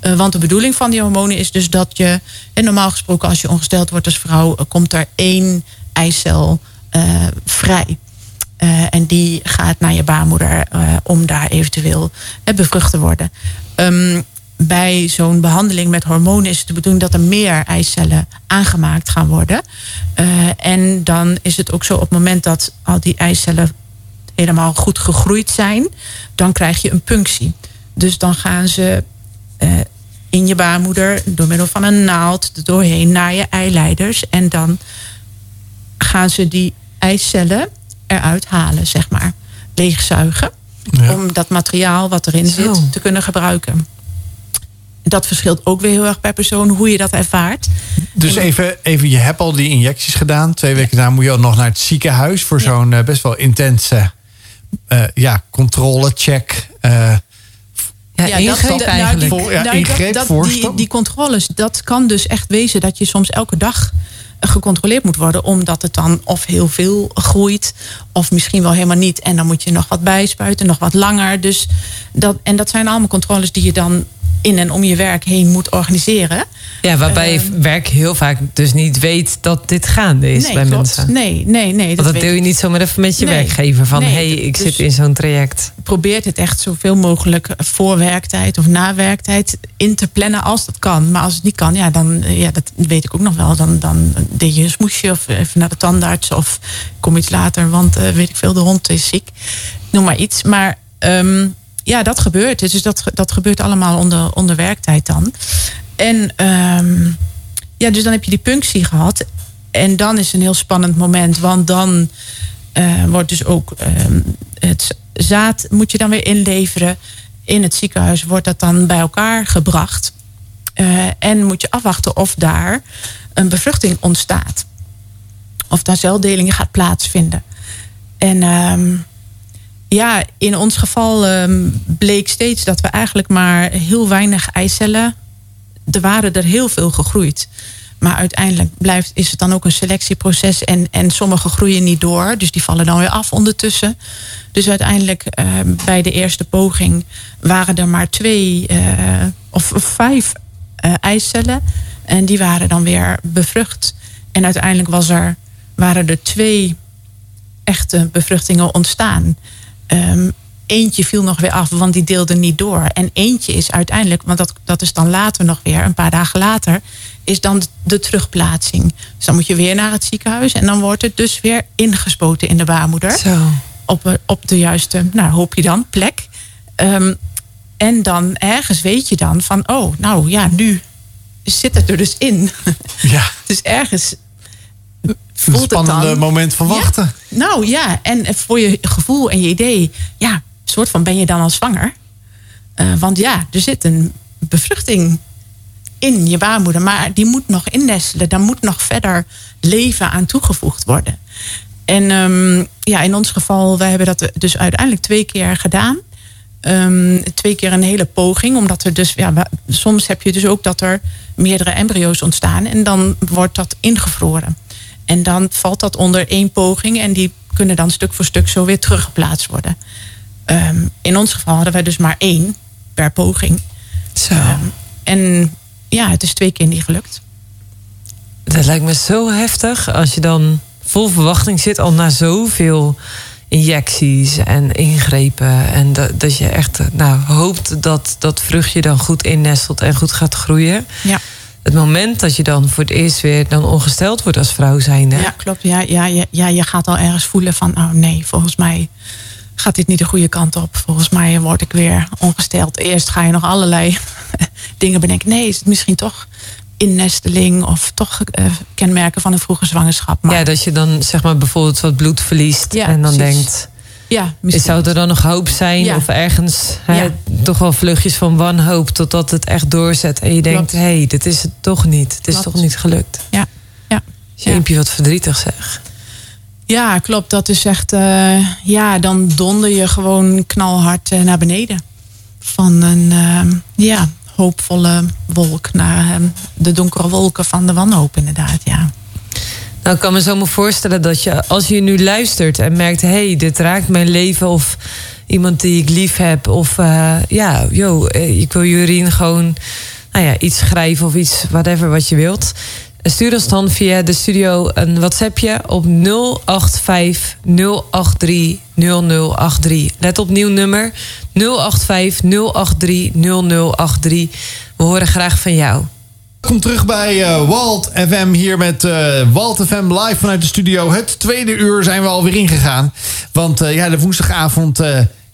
Eh, want de bedoeling van die hormonen is dus dat je, en normaal gesproken, als je ongesteld wordt als vrouw, eh, komt er één eicel eh, vrij. Eh, en die gaat naar je baarmoeder eh, om daar eventueel eh, bevrucht te worden. Ehm, bij zo'n behandeling met hormonen is het de bedoeling dat er meer eicellen aangemaakt gaan worden. En dan is het ook zo op het moment dat al die eicellen helemaal goed gegroeid zijn, dan krijg je een punctie. Dus dan gaan ze in je baarmoeder door middel van een naald doorheen naar je eileiders. En dan gaan ze die eicellen eruit halen, zeg maar. Leegzuigen. Ja. Om dat materiaal wat erin Zo. zit te kunnen gebruiken. Dat verschilt ook weer heel erg per persoon hoe je dat ervaart. Dus even, even, je hebt al die injecties gedaan. Twee weken daarna moet je al nog naar het ziekenhuis voor Ja. zo'n eh, best wel intense eh, ja, controlecheck. eh ja, Ja, dat- ingreep dat- nou, eigenlijk. Ja, Nou, ingreep, dat, die, die controles, dat kan dus echt wezen dat je soms elke dag gecontroleerd moet worden. Omdat het dan of heel veel groeit, of misschien wel helemaal niet. En dan moet je nog wat bijspuiten, nog wat langer. Dus dat, en dat zijn allemaal controles die je dan in en om je werk heen moet organiseren. Ja, waarbij Ehm. werk heel vaak dus niet weet dat dit gaande is nee, bij klopt. mensen. Nee, nee, nee. Want dat deel je niet zomaar even met je Nee. werkgever van... Nee, hé, hey, ik dus- zit in zo'n traject. probeert het echt zoveel mogelijk voor werktijd of na werktijd in te plannen als dat kan. Maar als het niet kan, ja, dan eh, ja, dat weet ik ook nog wel. Dan, dan deed je een smoesje of even naar de tandarts of kom iets later, want eh, weet ik veel, de hond is ziek. Noem maar iets. Maar ehm, ja, dat gebeurt. Dus dat, dat gebeurt allemaal onder, onder werktijd dan. En ehm, ja, dus dan heb je die punctie gehad. En dan is een heel spannend moment, want dan eh, wordt dus ook ehm, het zaad moet je dan weer inleveren. In het ziekenhuis wordt dat dan bij elkaar gebracht. Eh, en moet je afwachten of daar een bevruchting ontstaat. Of daar celdeling gaat plaatsvinden. En ehm, ja, in ons geval ehm, bleek steeds dat we eigenlijk maar heel weinig eicellen. Er waren er heel veel gegroeid. Maar uiteindelijk blijft, is het dan ook een selectieproces. En, en sommige groeien niet door. Dus die vallen dan weer af ondertussen. Dus uiteindelijk eh, bij de eerste poging waren er maar twee eh, of, vijf eh, eicellen. En die waren dan weer bevrucht. En uiteindelijk was er, waren er twee echte bevruchtingen ontstaan. Ehm, eentje viel nog weer af, want die deelde niet door. En eentje is uiteindelijk, want dat, dat is dan later nog weer, een paar dagen later, is dan de, terugplaatsing. Dus dan moet je weer naar het ziekenhuis en dan wordt het dus weer ingespoten in de baarmoeder. Zo. Op, op de juiste, nou hoop je dan, plek. Ehm, en dan ergens weet je dan van, oh, nou ja, nu zit het er dus in. Ja, dus ergens voelt het spannende moment van Ja. wachten. Nou ja, en voor je gevoel en je idee, ja, soort van ben je dan al zwanger. Eh, want ja, er zit een bevruchting in je baarmoeder, maar die moet nog innestelen. Daar moet nog verder leven aan toegevoegd worden. En ehm, ja, in ons geval, wij hebben dat dus uiteindelijk twee keer gedaan. Ehm, twee keer een hele poging, omdat er dus, ja, soms heb je dus ook dat er meerdere embryo's ontstaan en dan wordt dat ingevroren. En dan valt dat onder één poging en die kunnen dan stuk voor stuk zo weer teruggeplaatst worden. Ehm, in ons geval hadden wij dus maar één per poging. Zo. Ehm, en ja, het is twee keer niet gelukt. Dat lijkt me zo heftig als je dan vol verwachting zit al na zoveel injecties en ingrepen. En dat, dat je echt nou, hoopt dat dat vruchtje dan goed innestelt en goed gaat groeien. Ja. Het moment dat je dan voor het eerst weer dan ongesteld wordt als vrouw zijnde. Ja, klopt. Ja, ja, ja, ja, je gaat al ergens voelen van, oh nee, volgens mij gaat dit niet de goede kant op. Volgens mij word ik weer ongesteld. Eerst ga je nog allerlei dingen bedenken. Nee, is het misschien toch innesteling of toch uh, kenmerken van een vroege zwangerschap. Maar... Ja, dat je dan zeg maar bijvoorbeeld wat bloed verliest Ja, en dan precies. denkt. Ja, Zou er dan nog hoop zijn? Ja. Of ergens toch wel vluchtjes van wanhoop totdat het echt doorzet. En je denkt, hé, hey, dit is het toch niet. Het is Klopt. toch niet gelukt. Ja, ja. Jeempje, wat verdrietig zeg. Ja, klopt. Dat is echt. eh, ja, dan donder je gewoon knalhard eh, naar beneden. Van een ehm, ja, hoopvolle wolk naar ehm, de donkere wolken van de wanhoop, inderdaad. Ja. Nou, ik kan me zo maar voorstellen dat je, als je nu luistert en merkt: hé, hey, dit raakt mijn leven. Of iemand die ik lief heb. Of eh, ja, yo, eh, ik wil Jurien gewoon nou ja, iets schrijven of iets, whatever wat je wilt. Stuur ons dan via de studio een WhatsAppje op 085 083 0083. Let op nieuw nummer 085 083 0083. We horen graag van jou. Welkom terug bij eh, Walt FM hier met eh, Walt FM live vanuit de studio. Het tweede uur zijn we alweer ingegaan. Want eh, ja, de woensdagavond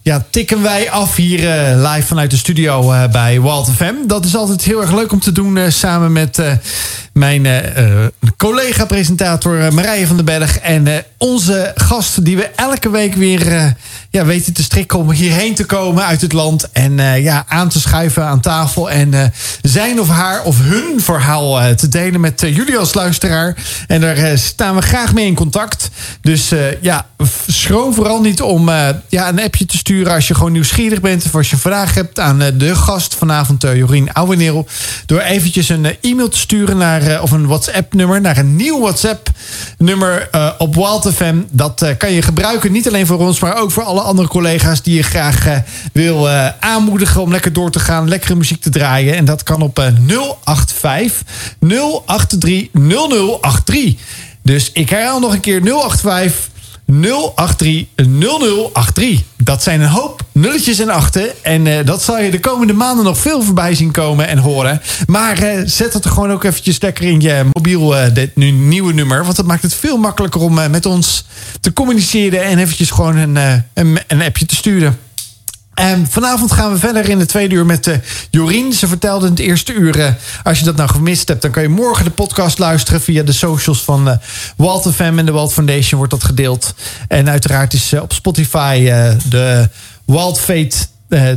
ja, tikken wij af hier eh, live vanuit de studio eh, bij Walt FM. Dat is altijd heel erg leuk om te doen eh, samen met mijn collega-presentator Marije van den Berg. En onze gast die we elke week weer ja, weten te strikken om hierheen te komen uit het land. En ja, aan te schuiven aan tafel. En zijn of haar of hun verhaal te delen met jullie als luisteraar. En daar staan we graag mee in contact. Dus ja, schroom vooral niet om ja, een appje te sturen als je gewoon nieuwsgierig bent. Of als je vraag hebt aan eh, de gast vanavond, eh, Jorien Ouweneel. Door eventjes een eh, e-mail te sturen naar, of een WhatsApp-nummer naar een nieuw WhatsApp-nummer op Wild FM. Dat kan je gebruiken, niet alleen voor ons, maar ook voor alle andere collega's die je graag wil aanmoedigen om lekker door te gaan, lekkere muziek te draaien. En dat kan op eh, 085 083 0083. Dus ik herhaal nog een keer 085 083 0083. Dat zijn een hoop nulletjes en achten. En eh, dat zal je de komende maanden nog veel voorbij zien komen en horen. Maar eh, zet het gewoon ook eventjes lekker in je mobiel, eh, dit nu nieuwe nummer. Want dat maakt het veel makkelijker om met ons te communiceren. En eventjes gewoon een, een, een appje te sturen. En vanavond gaan we verder in de tweede uur met eh, Jorien. Ze vertelde in het eerste uur, eh, als je dat nou gemist hebt... dan kan je morgen de podcast luisteren via de socials van eh, Walt FM en de Walt Foundation wordt dat gedeeld. En uiteraard is op Spotify de Walt Fate...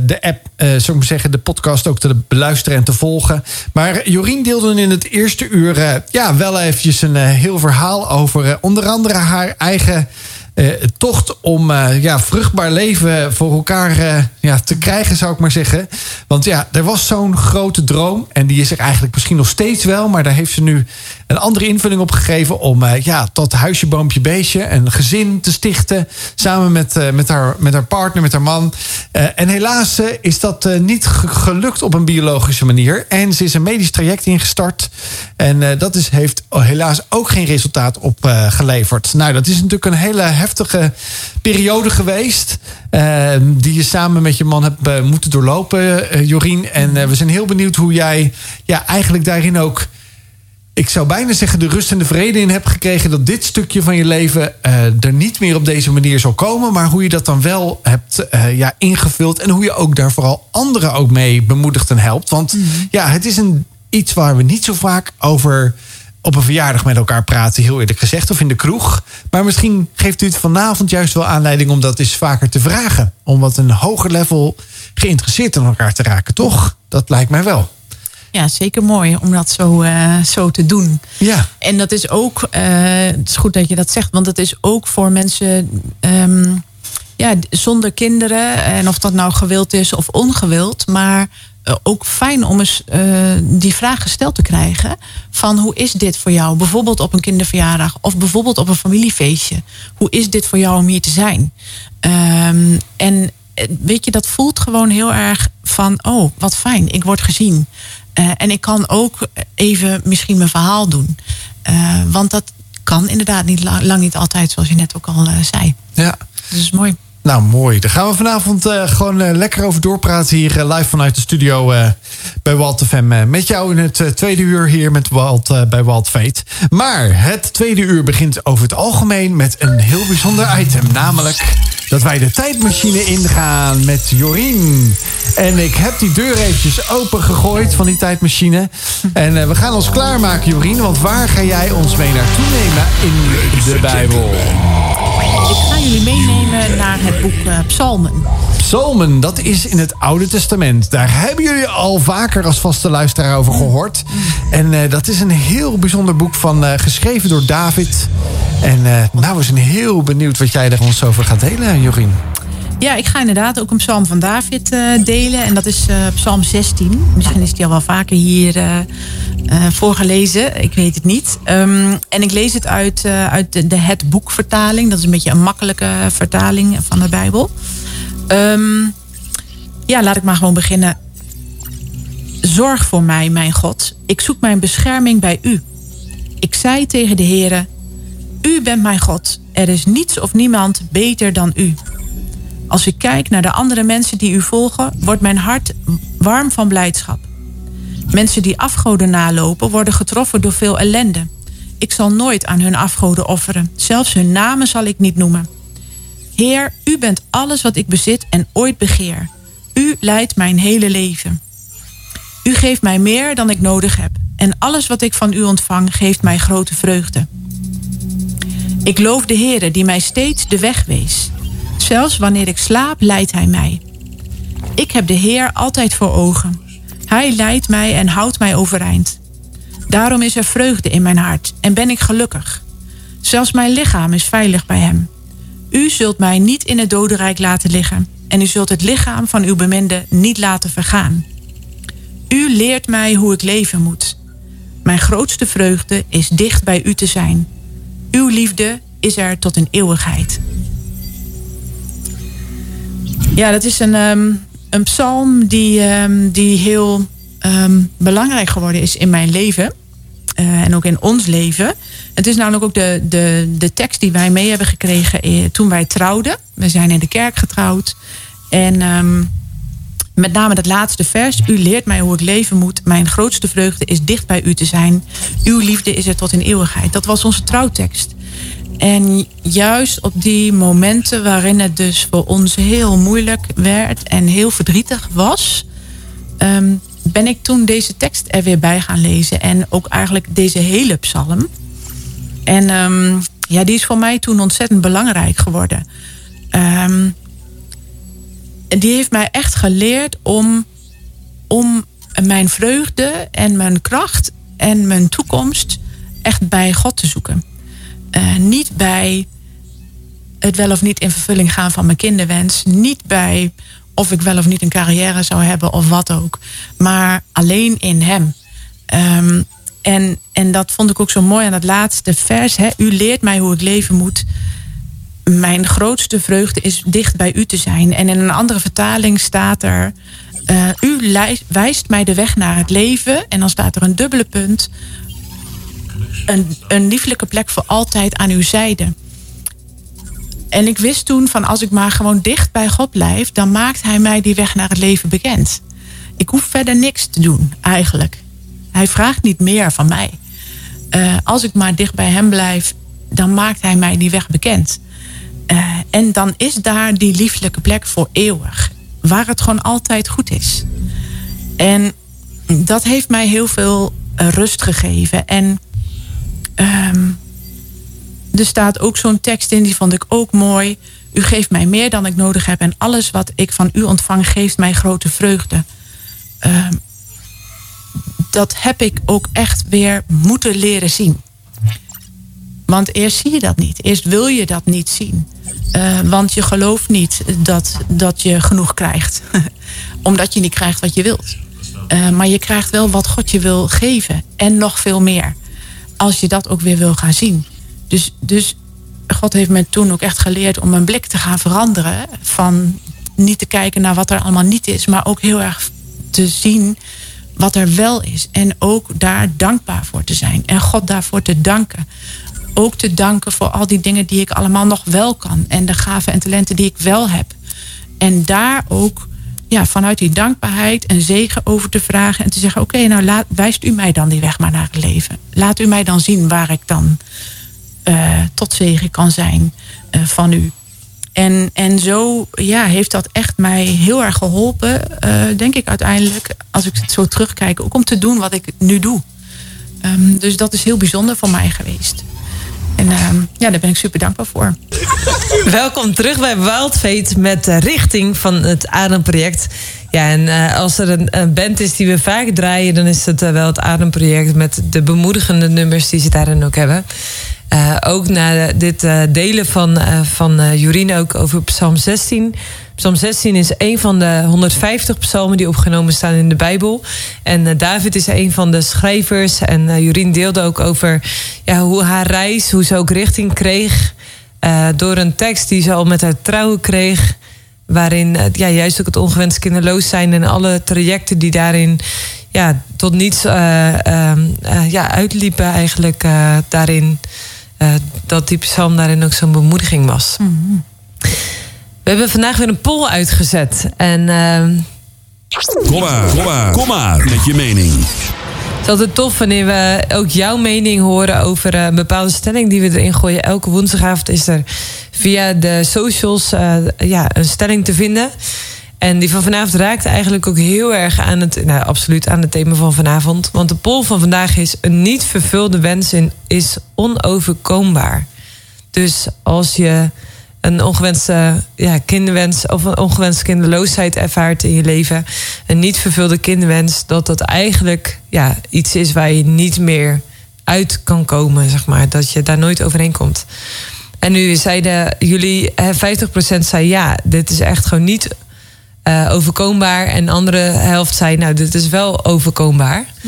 de app, zou ik zeggen, de podcast ook te beluisteren en te volgen. Maar Jorien deelde in het eerste uur ja, wel eventjes een heel verhaal over onder andere haar eigen eh, tocht om eh, ja, vruchtbaar leven voor elkaar eh, ja, te krijgen, zou ik maar zeggen. Want ja, er was zo'n grote droom. En die is er eigenlijk misschien nog steeds wel. Maar daar heeft ze nu een andere invulling op gegeven. Om eh, ja, tot huisje, boompje, beestje. Een gezin te stichten. Samen met, eh, met, haar, met haar partner, met haar man. Eh, en helaas is dat niet ge- gelukt op een biologische manier. En ze is een medisch traject ingestart. En dat is, heeft helaas ook geen resultaat opgeleverd. nou, dat is natuurlijk een hele heftige periode geweest. die je samen met je man hebt moeten doorlopen, Jorien. En we zijn heel benieuwd hoe jij ja, eigenlijk daarin ook ik zou bijna zeggen, de rust en de vrede in hebt gekregen dat dit stukje van je leven eh, er niet meer op deze manier zal komen. Maar hoe je dat dan wel hebt eh, ja, ingevuld. En hoe je ook daar vooral anderen ook mee bemoedigt en helpt. Want ja, het is een, iets waar we niet zo vaak over op een verjaardag met elkaar praten, heel eerlijk gezegd, of in de kroeg. Maar misschien geeft u het vanavond juist wel aanleiding om dat eens vaker te vragen. Om wat een hoger level geïnteresseerd in elkaar te raken, toch? Dat lijkt mij wel. Ja, zeker mooi om dat zo, eh, zo te doen. Ja. En dat is ook, eh, het is goed dat je dat zegt, want het is ook voor mensen ehm, ja, zonder kinderen. En of dat nou gewild is of ongewild. Maar eh, ook fijn om eens die vraag gesteld te krijgen. Van hoe is dit voor jou? Bijvoorbeeld op een kinderverjaardag of bijvoorbeeld op een familiefeestje. Hoe is dit voor jou om hier te zijn? Ehm, en weet je, dat voelt gewoon heel erg van, oh, wat fijn, ik word gezien. Uh, en ik kan ook even misschien mijn verhaal doen. Uh, want dat kan inderdaad niet lang, lang, niet altijd, zoals je net ook al zei. Ja. Dus dat is mooi. Nou, mooi. Daar gaan we vanavond uh, gewoon uh, lekker over doorpraten hier uh, live vanuit de studio bij Walt FM. met jou in het tweede uur hier met Walt, bij Walt Fate. Maar het tweede uur begint over het algemeen met een heel bijzonder item. Namelijk dat wij de tijdmachine ingaan met Jorien. En ik heb die deur eventjes open gegooid van die tijdmachine. En we gaan ons klaarmaken, Jorien. Want waar ga jij ons mee naartoe nemen in de Bijbel? Ik ga jullie meenemen naar het boek uh, Psalmen. Psalmen, dat is in het Oude Testament. Daar hebben jullie al vaker als vaste luisteraar over gehoord. En uh, dat is een heel bijzonder boek van, uh, geschreven door David. En nou, we zijn heel benieuwd wat jij er ons over gaat delen, Jorien. Ja, ik ga inderdaad ook een psalm van David uh, delen. En dat is uh, psalm 16. Misschien is die al wel vaker hier uh, voorgelezen. Ik weet het niet. Um, en ik lees het uit, uit de, Het Boek vertaling. Dat is een beetje een makkelijke vertaling van de Bijbel. Um, ja, laat ik maar gewoon beginnen. Zorg voor mij, mijn God. Ik zoek mijn bescherming bij u. Ik zei tegen de Heere... U bent mijn God. Er is niets of niemand beter dan u. Als ik kijk naar de andere mensen die u volgen, wordt mijn hart warm van blijdschap. Mensen die afgoden nalopen, worden getroffen door veel ellende. Ik zal nooit aan hun afgoden offeren. Zelfs hun namen zal ik niet noemen. Heer, u bent alles wat ik bezit en ooit begeer. U leidt mijn hele leven. U geeft mij meer dan ik nodig heb. En alles wat ik van u ontvang geeft mij grote vreugde. Ik loof de Heere die mij steeds de weg wees. Zelfs wanneer ik slaap, leidt Hij mij. Ik heb de Heer altijd voor ogen. Hij leidt mij en houdt mij overeind. Daarom is er vreugde in mijn hart en ben ik gelukkig. Zelfs mijn lichaam is veilig bij Hem. U zult mij niet in het dodenrijk laten liggen en u zult het lichaam van uw beminde niet laten vergaan. U leert mij hoe ik leven moet. Mijn grootste vreugde is dicht bij u te zijn. Uw liefde is er tot een eeuwigheid. Ja, dat is een, um, een psalm die, um, die heel um, belangrijk geworden is in mijn leven. Uh, en ook in ons leven. Het is namelijk ook de, de, de tekst die wij mee hebben gekregen toen wij trouwden. We zijn in de kerk getrouwd. En met name dat laatste vers. U leert mij hoe ik leven moet. Mijn grootste vreugde is dicht bij u te zijn. Uw liefde is er tot in eeuwigheid. Dat was onze trouwtekst. En juist op die momenten waarin het dus voor ons heel moeilijk werd en heel verdrietig was, um, ben ik toen deze tekst er weer bij gaan lezen. En ook eigenlijk deze hele psalm. En um, ja, die is voor mij toen ontzettend belangrijk geworden. Um, die heeft mij echt geleerd om, om mijn vreugde en mijn kracht en mijn toekomst echt bij God te zoeken. Uh, niet bij het wel of niet in vervulling gaan van mijn kinderwens. Niet bij of ik wel of niet een carrière zou hebben of wat ook. Maar alleen in hem. Um, en, en dat vond ik ook zo mooi aan het laatste vers. Hè? U leert mij hoe ik leven moet. Mijn grootste vreugde is dicht bij u te zijn. En in een andere vertaling staat er... Uh, u wijst mij de weg naar het leven. En dan staat er een dubbele punt een, een lieflijke plek voor altijd aan uw zijde. En ik wist toen van als ik maar gewoon dicht bij God blijf, dan maakt Hij mij die weg naar het leven bekend. Ik hoef verder niks te doen, eigenlijk. Hij vraagt niet meer van mij. Uh, als ik maar dicht bij Hem blijf, dan maakt Hij mij die weg bekend. Uh, en dan is daar die lieflijke plek voor eeuwig. Waar het gewoon altijd goed is. En dat heeft mij heel veel rust gegeven. En er staat ook zo'n tekst in, die vond ik ook mooi. U geeft mij meer dan ik nodig heb en alles wat ik van u ontvang geeft mij grote vreugde. Um, dat heb ik ook echt weer moeten leren zien. Want eerst zie je dat niet. Eerst wil je dat niet zien. Uh, want je gelooft niet dat, dat je genoeg krijgt. Omdat je niet krijgt wat je wilt. Uh, maar je krijgt wel wat God je wil geven. En nog veel meer als je dat ook weer wil gaan zien. Dus, dus God heeft me toen ook echt geleerd om mijn blik te gaan veranderen. Van niet te kijken naar wat er allemaal niet is, maar ook heel erg te zien wat er wel is. En ook daar dankbaar voor te zijn. En God daarvoor te danken. Ook te danken voor al die dingen die ik allemaal nog wel kan. En de gaven en talenten die ik wel heb. En daar ook ja, vanuit die dankbaarheid en zegen over te vragen. En te zeggen: Oké, nou laat, wijst u mij dan die weg maar naar het leven. Laat u mij dan zien waar ik dan uh, tot zegen kan zijn uh, van u. En, en zo ja, heeft dat echt mij heel erg geholpen, uh, denk ik uiteindelijk, als ik het zo terugkijk, ook om te doen wat ik nu doe. Um, dus dat is heel bijzonder voor mij geweest. En um, ja, daar ben ik super dankbaar voor. Welkom terug bij Wild Fate met de richting van het Ademproject. Ja, en als er een, een, band is die we vaak draaien, dan is het wel het Ademproject met de bemoedigende nummers die ze daarin ook hebben. Uh, ook na dit uh, delen van, uh, van Jorien ook over Psalm 16. Psalm 16 is een van de 150 psalmen die opgenomen staan in de Bijbel. En David is een van de schrijvers. En Jorien deelde ook over ja, hoe haar reis, hoe ze ook richting kreeg. door een tekst die ze al met haar trouwen kreeg. Waarin ja, juist ook het ongewenst kinderloos zijn en alle trajecten die daarin ja, tot niets ja, uitliepen, eigenlijk daarin. Uh, dat die psalm daarin ook zo'n bemoediging was. Mm -hmm. We hebben vandaag weer een poll uitgezet. En, uh, kom maar, kom maar, kom maar met je mening. Het is altijd tof wanneer we ook jouw mening horen over een bepaalde stelling die we erin gooien. Elke woensdagavond is er via de socials uh, ja, een stelling te vinden. En die van vanavond raakt eigenlijk ook heel erg aan het, nou, absoluut aan het thema van vanavond. Want de poll van vandaag is: een niet vervulde wens is onoverkombaar. Dus als je een ongewenste ja, kinderwens of een ongewenste kinderloosheid ervaart in je leven, een niet vervulde kinderwens, dat dat eigenlijk ja, iets is waar je niet meer uit kan komen, zeg maar. Dat je daar nooit overheen komt. En nu zeiden jullie, 50% zei ja, dit is echt gewoon niet uh, overkombaar. En de andere helft zei, nou, dit is wel overkombaar. Hm.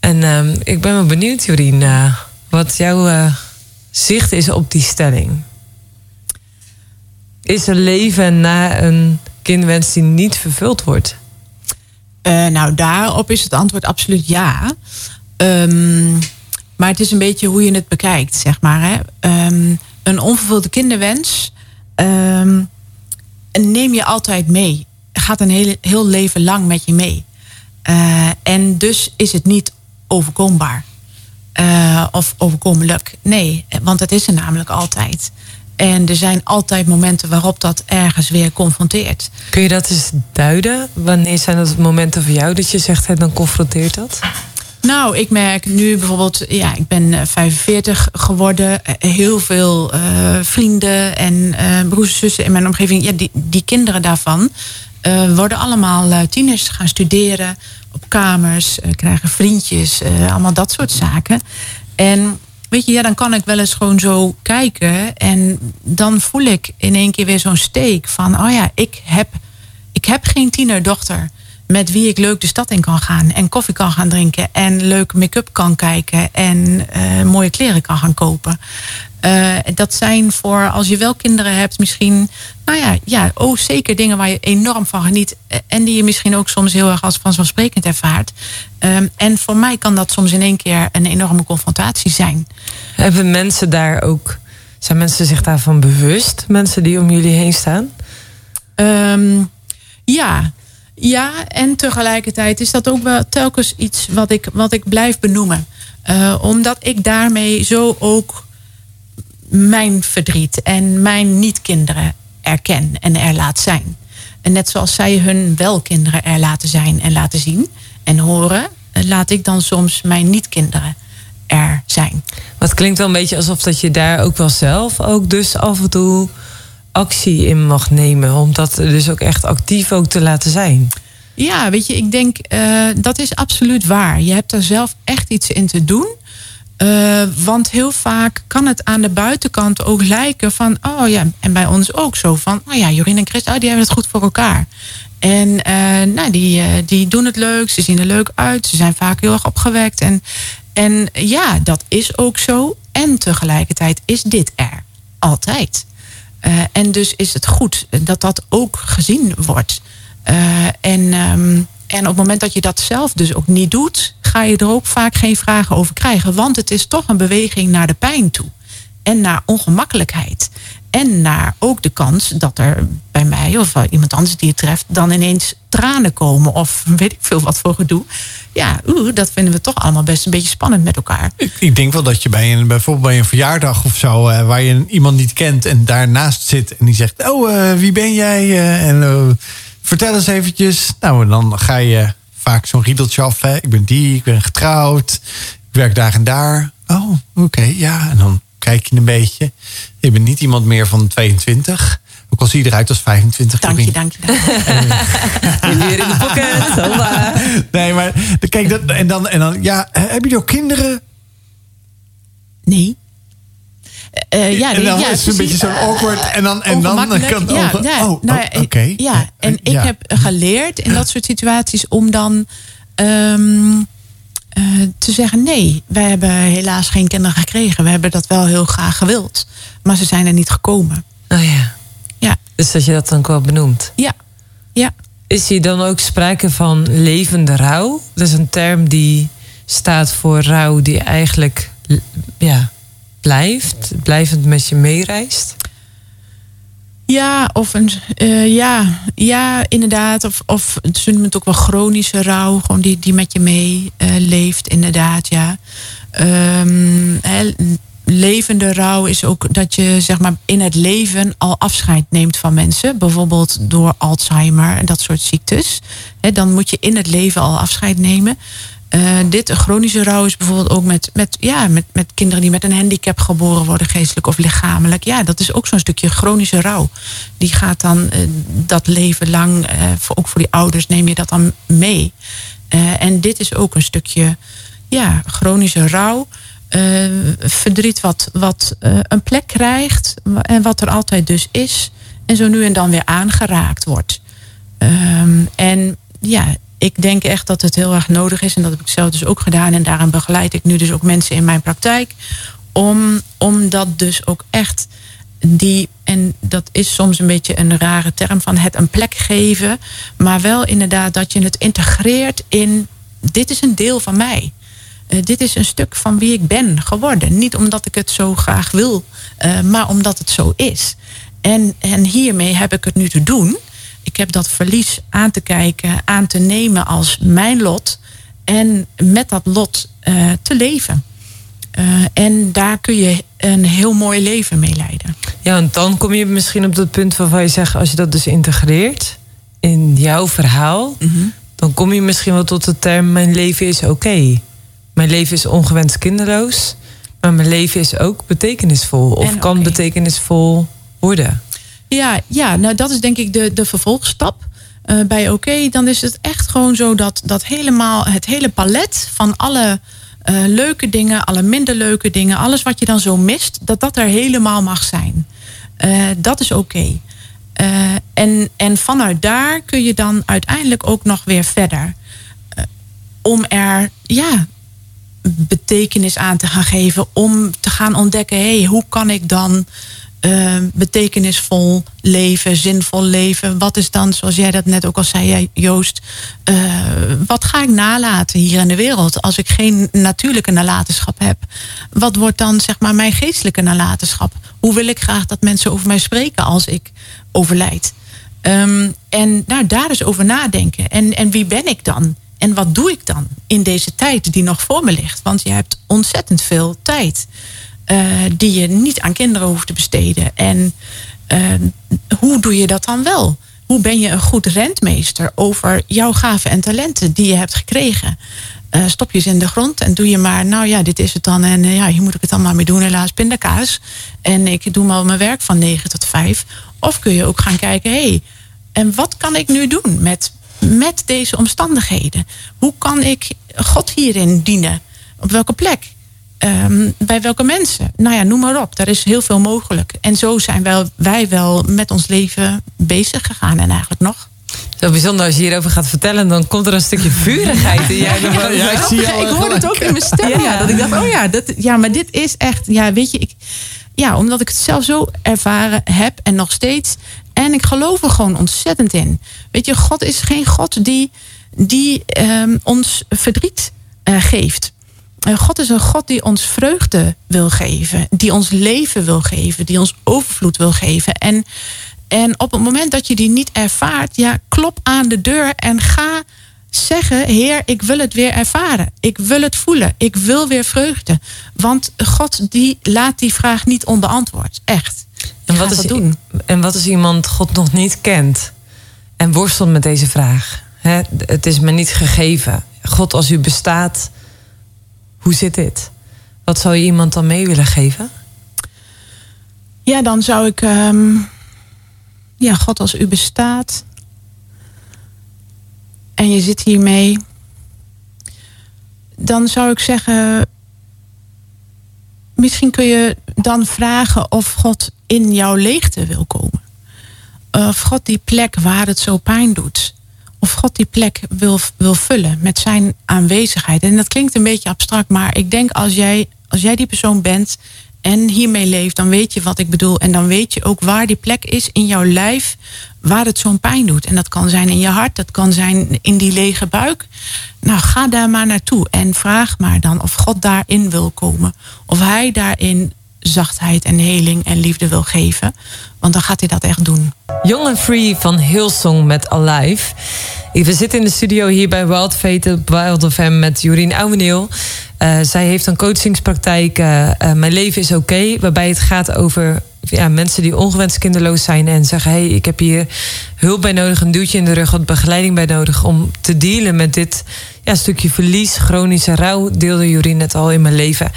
En uh, ik ben wel benieuwd, Jorien, uh, wat jouw uh, zicht is op die stelling. Is er leven na een kinderwens die niet vervuld wordt? nou, daarop is het antwoord absoluut ja. Um, maar het is een beetje hoe je het bekijkt, zeg maar. Hè? Um, een onvervulde kinderwens. Neem je altijd mee. Gaat een heel, heel leven lang met je mee. Uh, en dus is het niet overkombaar. Uh, of overkomelijk. Nee, want het is er namelijk altijd. En er zijn altijd momenten waarop dat ergens weer confronteert. Kun je dat eens duiden? Wanneer zijn dat momenten voor jou dat je zegt, hey, dan confronteert dat? Nou, ik merk nu bijvoorbeeld, ja, ik ben 45 geworden. Heel veel uh, vrienden en broers en zussen in mijn omgeving. Ja, die, die kinderen daarvan worden allemaal tieners, gaan studeren op kamers, krijgen vriendjes, allemaal dat soort zaken. En weet je, ja, dan kan ik wel eens gewoon zo kijken. En dan voel ik in één keer weer zo'n steek van, oh ja, ik heb, ik heb geen tienerdochter met wie ik leuk de stad in kan gaan en koffie kan gaan drinken en leuk make-up kan kijken en uh, mooie kleren kan gaan kopen. Uh, dat zijn voor als je wel kinderen hebt, misschien, nou ja, ja, oh, zeker dingen waar je enorm van geniet en die je misschien ook soms heel erg als vanzelfsprekend ervaart. Um, en voor mij kan dat soms in één keer een enorme confrontatie zijn. Hebben mensen daar ook, zijn mensen zich daarvan bewust, mensen die om jullie heen staan? Um, ja, ja, en tegelijkertijd is dat ook wel telkens iets wat ik, wat ik blijf benoemen. Uh, omdat ik daarmee zo ook mijn verdriet en mijn niet-kinderen erken en er laat zijn. En net zoals zij hun wel-kinderen er laten zijn en laten zien en horen, laat ik dan soms mijn niet-kinderen er zijn. Wat klinkt wel een beetje alsof dat je daar ook wel zelf ook dus af en toe actie in mag nemen. Om dat dus ook echt actief ook te laten zijn. Ja, weet je, ik denk uh, dat is absoluut waar. Je hebt er zelf echt iets in te doen. Uh, want heel vaak kan het aan de buitenkant ook lijken van, oh ja, en bij ons ook zo van, oh ja, Jorien en Chris, oh, die hebben het goed voor elkaar. En uh, nou, die, die doen het leuk, ze zien er leuk uit, ze zijn vaak heel erg opgewekt. En, en ja, dat is ook zo. En tegelijkertijd is dit er altijd. Eh, en dus is het goed dat dat ook gezien wordt. Eh, en, ehm, en op het moment dat je dat zelf dus ook niet doet, ga je er ook vaak geen vragen over krijgen. Want het is toch een beweging naar de pijn toe. En naar ongemakkelijkheid. En naar ook de kans dat er bij mij of iemand anders die het treft, dan ineens tranen komen of weet ik veel wat voor gedoe. Ja, dat vinden we toch allemaal best een beetje spannend met elkaar. Ik, ik denk wel dat je bij een, bijvoorbeeld bij een verjaardag of zo, eh, waar je iemand niet kent en daarnaast zit en die zegt: Oh, eh, wie ben jij? Eh, en vertel eens eventjes. Nou, en dan ga je vaak zo'n riedeltje af. Hè? Ik ben die, ik ben getrouwd, ik werk daar en daar. Oh, oké, ja. En dan kijk je een beetje. Je bent niet iemand meer van 22. Ook al zie je eruit als 25. Dank je, dank je. Je. Weer in de pocket. Nee, maar kijk, dat, en, dan, en dan, ja, hebben jullie ook kinderen? Nee. Eh, ja, en dan ja, is het een beetje zo'n awkward. En dan, en dan kan het ja, over- ja, oh, nou oh, ja, oké. Ja, en ik heb geleerd in dat soort situaties om dan ehm, eh, te zeggen: nee, wij hebben helaas geen kinderen gekregen. We hebben dat wel heel graag gewild, maar ze zijn er niet gekomen. Oh ja. Ja, Dus dat je dat dan ook wel benoemt. ja, ja. Is hier dan ook sprake van levende rouw? Dat is een term die staat voor rouw die eigenlijk ja, blijft, blijvend met je meereist. Ja, of een, eh, ja, ja, inderdaad. Of, of ze noemen het ook wel chronische rouw, gewoon die, die met je mee eh, leeft, inderdaad, ja. Ehm, levende rouw is ook dat je zeg maar in het leven al afscheid neemt van mensen, bijvoorbeeld door Alzheimer en dat soort ziektes. Dan moet je in het leven al afscheid nemen. Eh, dit, chronische rouw, is bijvoorbeeld ook met, met, ja, met, met kinderen die met een handicap geboren worden, geestelijk of lichamelijk. Ja, dat is ook zo'n stukje chronische rouw. Die gaat dan eh, dat leven lang, eh, voor, ook voor die ouders, neem je dat dan mee. En dit is ook een stukje ja, chronische rouw. Verdriet wat, wat een plek krijgt en wat er altijd dus is. En zo nu en dan weer aangeraakt wordt. Ehm, en ja, ik denk echt dat het heel erg nodig is. En dat heb ik zelf dus ook gedaan. En daarom begeleid ik nu dus ook mensen in mijn praktijk. Om, om dat dus ook echt die, en dat is soms een beetje een rare term van het een plek geven. Maar wel inderdaad dat je het integreert in dit is een deel van mij. Eh, dit is een stuk van wie ik ben geworden. Niet omdat ik het zo graag wil, eh, maar omdat het zo is. En, en hiermee heb ik het nu te doen. Ik heb dat verlies aan te kijken, aan te nemen als mijn lot. En met dat lot eh, te leven. Eh, en daar kun je een heel mooi leven mee leiden. Ja, want dan kom je misschien op dat punt waarvan je zegt, als je dat dus integreert in jouw verhaal, dan kom je misschien wel tot de term: mijn leven is oké. Mijn leven is ongewenst kinderloos, maar mijn leven is ook betekenisvol of En kan betekenisvol worden. Ja, ja, nou dat is denk ik de, de vervolgstap. Eh, bij oké, dan is het echt gewoon zo dat, dat helemaal het hele palet van alle eh, leuke dingen, alle minder leuke dingen, alles wat je dan zo mist, dat dat er helemaal mag zijn. Eh, dat is oké. En, en vanuit daar kun je dan uiteindelijk ook nog weer verder. Om er ja, betekenis aan te gaan geven. Om te gaan ontdekken, hé, hey, hoe kan ik dan eh, betekenisvol leven, zinvol leven? Wat is dan, zoals jij dat net ook al zei, Joost, eh, wat ga ik nalaten hier in de wereld als ik geen natuurlijke nalatenschap heb? Wat wordt dan zeg maar mijn geestelijke nalatenschap? Hoe wil ik graag dat mensen over mij spreken als ik overlijd? Ehm, en nou, daar eens over nadenken. En, en wie ben ik dan? En wat doe ik dan in deze tijd die nog voor me ligt? Want je hebt ontzettend veel tijd die je niet aan kinderen hoeft te besteden. En eh, hoe doe je dat dan wel? Hoe ben je een goed rentmeester over jouw gaven en talenten die je hebt gekregen? Eh, stop je ze in de grond en doe je maar, nou ja, dit is het dan. En eh, ja, hier moet ik het dan maar mee doen, helaas pindakaas. En ik doe maar mijn werk van 9 tot 5. Of kun je ook gaan kijken, hé, hey, en wat kan ik nu doen met, met deze omstandigheden? Hoe kan ik God hierin dienen? Op welke plek? Ehm, bij welke mensen? Nou ja, noem maar op. Daar is heel veel mogelijk. En zo zijn wij, wij wel met ons leven bezig gegaan en eigenlijk nog. Zo bijzonder als je hierover gaat vertellen, dan komt er een stukje vurigheid in. Ja, ik zie jou ik hoorde het ook in mijn stem. Ja. Ja. dat ik dacht, oh ja, dat, ja, maar dit is echt, ja, weet je, ik, ja, omdat ik het zelf zo ervaren heb en nog steeds. En ik geloof er gewoon ontzettend in. Weet je, God is geen God die, die ehm, ons verdriet eh, geeft. God is een God die ons vreugde wil geven, die ons leven wil geven, die ons overvloed wil geven. En, en op het moment dat je die niet ervaart, ja, klop aan de deur en ga zeggen: Heer, ik wil het weer ervaren. Ik wil het voelen. Ik wil weer vreugde. Want God die laat die vraag niet onbeantwoord. Echt. En wat, is, doen. en wat is iemand God nog niet kent en worstelt met deze vraag? Het is me niet gegeven. God, als u bestaat, hoe zit dit? Wat zou je iemand dan mee willen geven? Ja, dan zou ik. ehm, ja, God, als u bestaat. En je zit hiermee. Dan zou ik zeggen. Misschien kun je dan vragen of God in jouw leegte wil komen. Of God die plek waar het zo pijn doet. Of God die plek wil, wil vullen met zijn aanwezigheid. En dat klinkt een beetje abstract, maar ik denk als jij, als jij die persoon bent en hiermee leeft, dan weet je wat ik bedoel. En dan weet je ook waar die plek is in jouw lijf waar het zo'n pijn doet. En dat kan zijn in je hart, dat kan zijn in die lege buik. Nou, ga daar maar naartoe en vraag maar dan of God daarin wil komen. Of hij daarin zachtheid en heling en liefde wil geven. Want dan gaat hij dat echt doen. Young and Free van Hillsong met Alive. We zitten in de studio hier bij Wild Fate op Wild met Jorien Ouweneel. Uh, zij heeft een coachingspraktijk, uh, uh, Mijn leven is oké. waarbij het gaat over ja, mensen die ongewenst kinderloos zijn en zeggen: hey, ik heb hier hulp bij nodig, een duwtje in de rug, wat begeleiding bij nodig om te dealen met dit ja, stukje verlies, chronische rouw, deelde Jorien net al in mijn leven.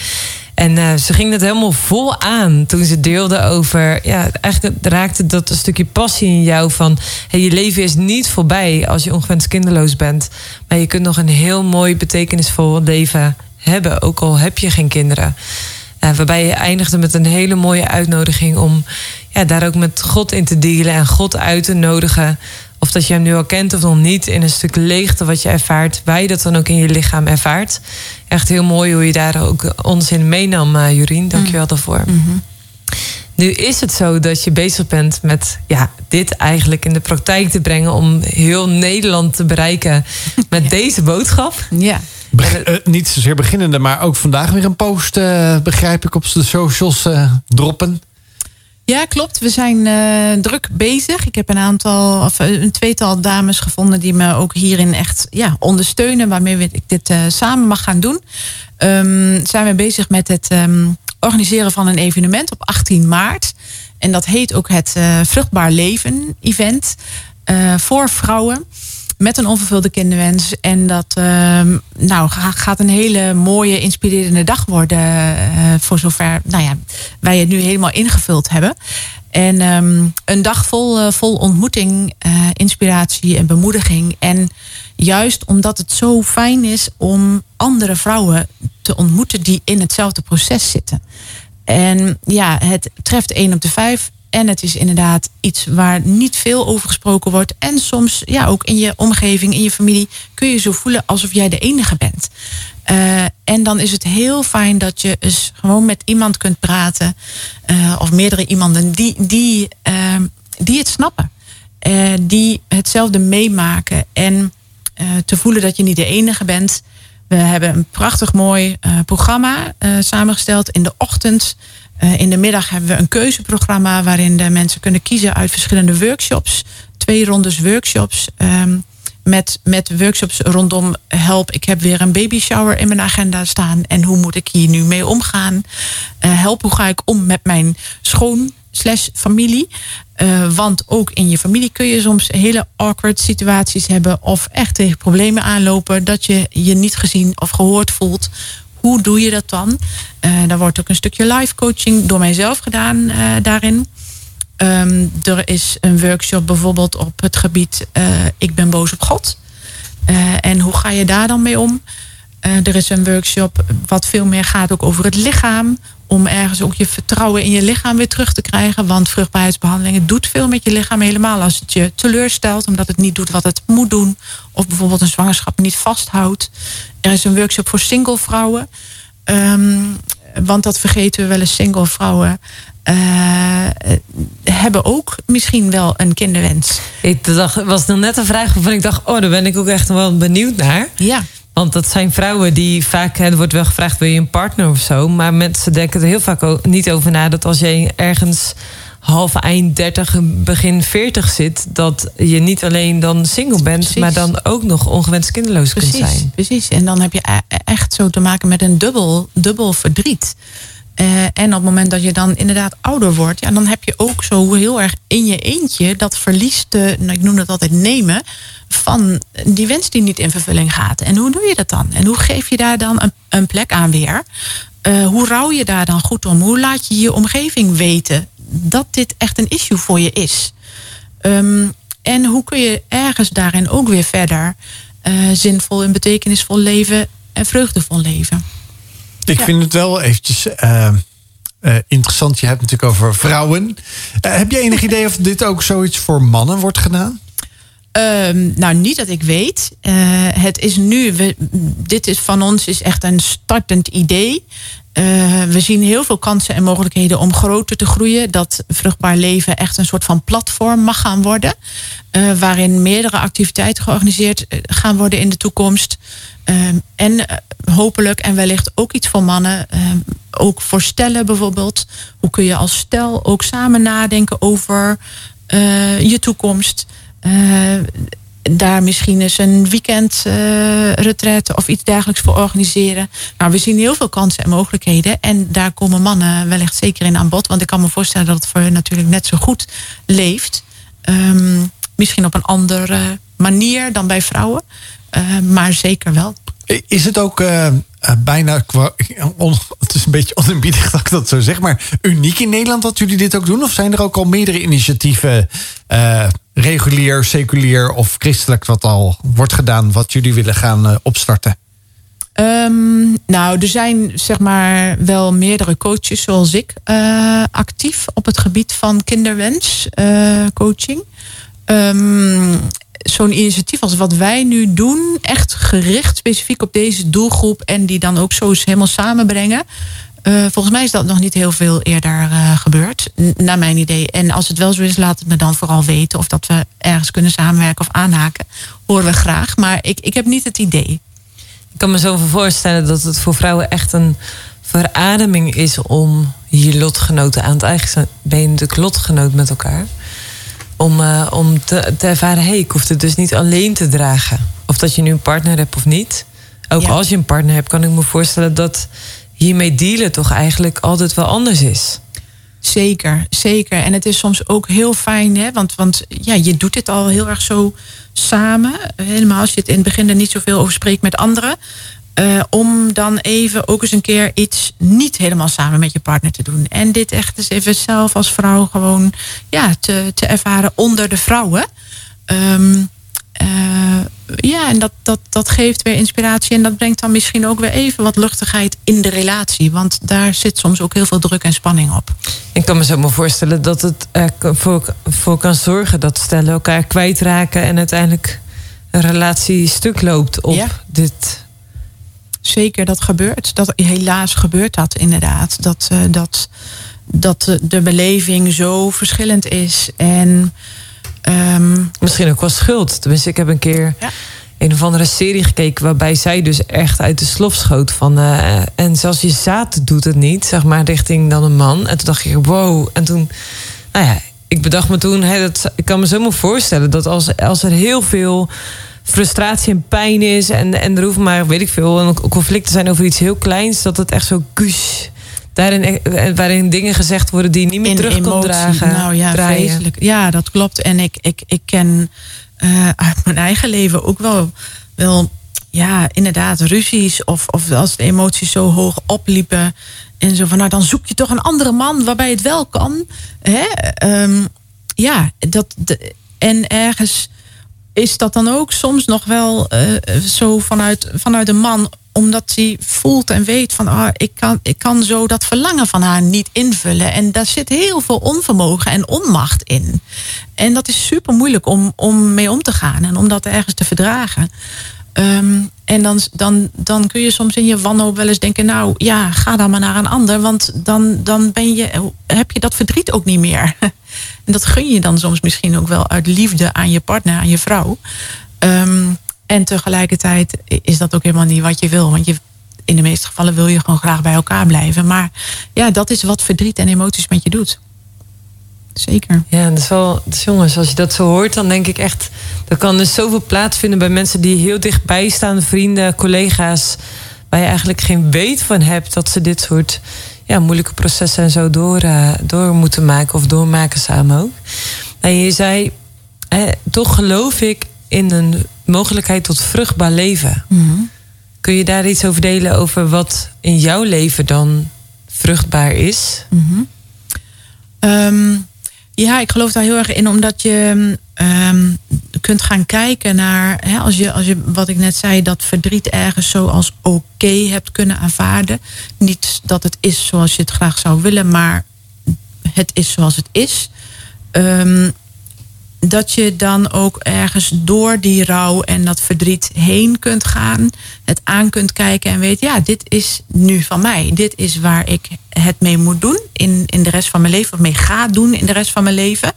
En uh, ze ging het helemaal vol aan toen ze deelde over. Ja, eigenlijk raakte dat een stukje passie in jou van. Je leven is niet voorbij als je ongewenst kinderloos bent. Maar je kunt nog een heel mooi, betekenisvol leven hebben, ook al heb je geen kinderen. Uh, waarbij je eindigde met een hele mooie uitnodiging om ja, daar ook met God in te dealen en God uit te nodigen. Of dat je hem nu al kent of nog niet, in een stuk leegte wat je ervaart, waar je dat dan ook in je lichaam ervaart. Echt heel mooi hoe je daar ook ons in meenam, uh, Jorien. Dank je wel daarvoor. Mm -hmm. Nu is het zo dat je bezig bent met ja, dit eigenlijk in de praktijk te brengen om heel Nederland te bereiken met ja. deze boodschap. Ja. Be uh, niet zozeer beginnende, maar ook vandaag weer een post, uh, begrijp ik, op de socials uh, droppen. Ja, klopt. We zijn uh, druk bezig. Ik heb een aantal, of een tweetal dames gevonden die me ook hierin echt ja, ondersteunen, waarmee ik dit uh, samen mag gaan doen. Um, zijn we bezig met het um, organiseren van een evenement op 18 maart. En dat heet ook het uh, Vruchtbaar Leven Event voor vrouwen met een onvervulde kinderwens. En dat uh, nou, gaat een hele mooie, inspirerende dag worden. Uh, voor zover nou ja, wij het nu helemaal ingevuld hebben. En um, een dag vol, uh, vol ontmoeting, inspiratie en bemoediging. En juist omdat het zo fijn is om andere vrouwen te ontmoeten die in hetzelfde proces zitten. En ja, het treft één op de vijf en het is inderdaad iets waar niet veel over gesproken wordt. En soms, ja, ook in je omgeving, in je familie, kun je zo voelen alsof jij de enige bent. Uh, en dan is het heel fijn dat je eens gewoon met iemand kunt praten. Uh, of meerdere iemanden die, die, uh, die het snappen. die hetzelfde meemaken. En te voelen dat je niet de enige bent. We hebben een prachtig mooi programma samengesteld in de ochtend. Uh, in de middag hebben we een keuzeprogramma waarin de mensen kunnen kiezen uit verschillende workshops. Twee rondes workshops. Um, met, met workshops rondom help. Ik heb weer een baby shower in mijn agenda staan. En hoe moet ik hier nu mee omgaan? Help, hoe ga ik om met mijn schoon slash familie? Uh, want ook in je familie kun je soms hele awkward situaties hebben. Of echt tegen problemen aanlopen. Dat je je niet gezien of gehoord voelt hoe doe je dat dan? Uh, daar wordt ook een stukje live coaching door mijzelf gedaan uh, daarin. Um, er is een workshop bijvoorbeeld op het gebied Ik ben boos op God. en hoe ga je daar dan mee om? Er is een workshop wat veel meer gaat ook over het lichaam. Om ergens ook je vertrouwen in je lichaam weer terug te krijgen. Want vruchtbaarheidsbehandelingen doet veel met je lichaam. Helemaal als het je teleurstelt. Omdat het niet doet wat het moet doen. Of bijvoorbeeld een zwangerschap niet vasthoudt. Er is een workshop voor single vrouwen. Um, want dat vergeten we wel eens, single vrouwen eh, hebben ook misschien wel een kinderwens. Ik dacht, was nog net een vraag waarvan ik dacht, oh, daar ben ik ook echt wel benieuwd naar. Ja. Want dat zijn vrouwen die vaak, er wordt wel gevraagd, wil je een partner of zo? Maar mensen denken er heel vaak ook niet over na dat als je ergens half eind 30, begin 40 zit, dat je niet alleen dan single bent, Precies. maar dan ook nog ongewenst kinderloos kunt zijn. precies. En dan heb je e- echt zo te maken met een dubbel, dubbel verdriet. Eh, en op het moment dat je dan inderdaad ouder wordt, ja, dan heb je ook zo heel erg in je eentje dat verlies te, nou, ik noem dat altijd nemen, van die wens die niet in vervulling gaat. En hoe doe je dat dan? En hoe geef je daar dan een, een plek aan weer? Eh, hoe rouw je daar dan goed om? Hoe laat je je omgeving weten dat dit echt een issue voor je is? Ehm, en hoe kun je ergens daarin ook weer verder eh, zinvol en betekenisvol leven en vreugdevol leven? Ik Ja. vind het wel eventjes eh, eh, interessant. Je hebt het natuurlijk over vrouwen. Eh, heb je enig idee of dit ook zoiets voor mannen wordt gedaan? Ehm, nou, niet dat ik weet. Eh, het is nu, we, dit is van ons is echt een startend idee. Eh, we zien heel veel kansen en mogelijkheden om groter te groeien. Dat vruchtbaar leven echt een soort van platform mag gaan worden. eh, waarin meerdere activiteiten georganiseerd eh, gaan worden in de toekomst. En hopelijk en wellicht ook iets voor mannen. ook voor stellen bijvoorbeeld. Hoe kun je als stel ook samen nadenken over je toekomst. Daar misschien eens een weekend eh of iets dergelijks voor organiseren. Nou, we zien heel veel kansen en mogelijkheden. En daar komen mannen wellicht zeker in aan bod. Want ik kan me voorstellen dat het voor hen natuurlijk net zo goed leeft. Ehm, misschien op een andere manier dan bij vrouwen. Eh, maar zeker wel. Is het ook eh, bijna, on- het is een beetje oneerbiedig dat ik dat zo zeg, maar uniek in Nederland dat jullie dit ook doen? Of zijn er ook al meerdere initiatieven, regulier, seculier of christelijk, wat al wordt gedaan, wat jullie willen gaan eh, opstarten? Ehm, nou, er zijn zeg maar wel meerdere coaches zoals ik eh, actief op het gebied van kinderwens eh, coaching. Ehm, Zo'n initiatief als wat wij nu doen, echt gericht specifiek op deze doelgroep en die dan ook zo helemaal samenbrengen. Eh, volgens mij is dat nog niet heel veel eerder eh, gebeurd, naar mijn idee. En als het wel zo is, laat het me dan vooral weten of dat we ergens kunnen samenwerken of aanhaken. Horen we graag, maar ik, ik heb niet het idee. Ik kan me zo voorstellen dat het voor vrouwen echt een verademing is om je lotgenoten aan het eigen. Ben je natuurlijk lotgenoot met elkaar. Om, eh, om te, te ervaren, hé, hey, ik hoef het dus niet alleen te dragen. Of dat je nu een partner hebt of niet. Ook Ja. als je een partner hebt, kan ik me voorstellen dat hiermee dealen toch eigenlijk altijd wel anders is. Zeker, zeker. En het is soms ook heel fijn, hè? Want, want ja, je doet dit al heel erg zo samen. Helemaal als je het in het begin er niet zoveel over spreekt met anderen. Eh, om dan even ook eens een keer iets niet helemaal samen met je partner te doen. En dit echt eens even zelf als vrouw gewoon ja, te, te ervaren onder de vrouwen. Ehm, eh, ja, en dat, dat, dat geeft weer inspiratie. En dat brengt dan misschien ook weer even wat luchtigheid in de relatie. Want daar zit soms ook heel veel druk en spanning op. Ik kan me zo maar voorstellen dat het er voor, voor kan zorgen dat stellen elkaar kwijtraken en uiteindelijk een relatie stuk loopt op Ja. dit. Zeker, dat gebeurt. Dat, helaas gebeurt dat inderdaad. Dat, eh, dat, dat de beleving zo verschillend is. En ehm, Misschien ook wel schuld. Tenminste, ik heb een keer Ja. een of andere serie gekeken waarbij zij dus echt uit de slof schoot van. eh, en zelfs je zaad doet het niet, zeg maar, richting dan een man. En toen dacht ik, wow. En toen, nou ja, ik bedacht me toen, dat, ik kan me zo maar voorstellen dat als, als er heel veel frustratie en pijn is en, en er hoeven maar, weet ik veel, een conflict te zijn over iets heel kleins, dat het echt zo kush. Daarin, eh, waarin dingen gezegd worden die je niet meer in terug dragen. Nou ja, draaien. vreselijk. Ja, dat klopt. En ik, ik, ik ken eh, uit mijn eigen leven ook wel, wel ja, inderdaad, ruzies. Of, of als de emoties zo hoog opliepen. En zo van, nou dan zoek je toch een andere man waarbij het wel kan. Hè? Ehm, ja, dat, de, en ergens is dat dan ook soms nog wel eh, zo vanuit, vanuit een man omdat hij voelt en weet van ah, ik, kan, ik kan zo dat verlangen van haar niet invullen. En daar zit heel veel onvermogen en onmacht in. En dat is super moeilijk om, om mee om te gaan en om dat ergens te verdragen. Ehm, en dan, dan, dan kun je soms in je wanhoop wel eens denken... nou ja, ga dan maar naar een ander. Want dan, dan ben je, heb je dat verdriet ook niet meer. en dat gun je dan soms misschien ook wel uit liefde aan je partner, aan je vrouw. Ehm, en tegelijkertijd is dat ook helemaal niet wat je wil. Want je, in de meeste gevallen wil je gewoon graag bij elkaar blijven. Maar ja, dat is wat verdriet en emoties met je doet. Zeker. Ja, dat is wel, dus jongens, als je dat zo hoort, dan denk ik echt, er kan dus zoveel plaatsvinden bij mensen die heel dichtbij staan, vrienden, collega's, waar je eigenlijk geen weet van hebt dat ze dit soort ja, moeilijke processen en zo door, uh, door moeten maken of doormaken samen ook. En je zei, toch geloof ik in een mogelijkheid tot vruchtbaar leven. Mm Kun je daar iets over delen over wat in jouw leven dan vruchtbaar is? Mm ja, ik geloof daar heel erg in, omdat je um, kunt gaan kijken naar, hè, als, je, als je, wat ik net zei, dat verdriet ergens zo als oké hebt kunnen aanvaarden. Niet dat het is zoals je het graag zou willen, maar het is zoals het is. Um, dat je dan ook ergens door die rouw en dat verdriet heen kunt gaan. Het aan kunt kijken en weet, ja, dit is nu van mij. Dit is waar ik het mee moet doen in, in de rest van mijn leven. Of mee ga doen in de rest van mijn leven.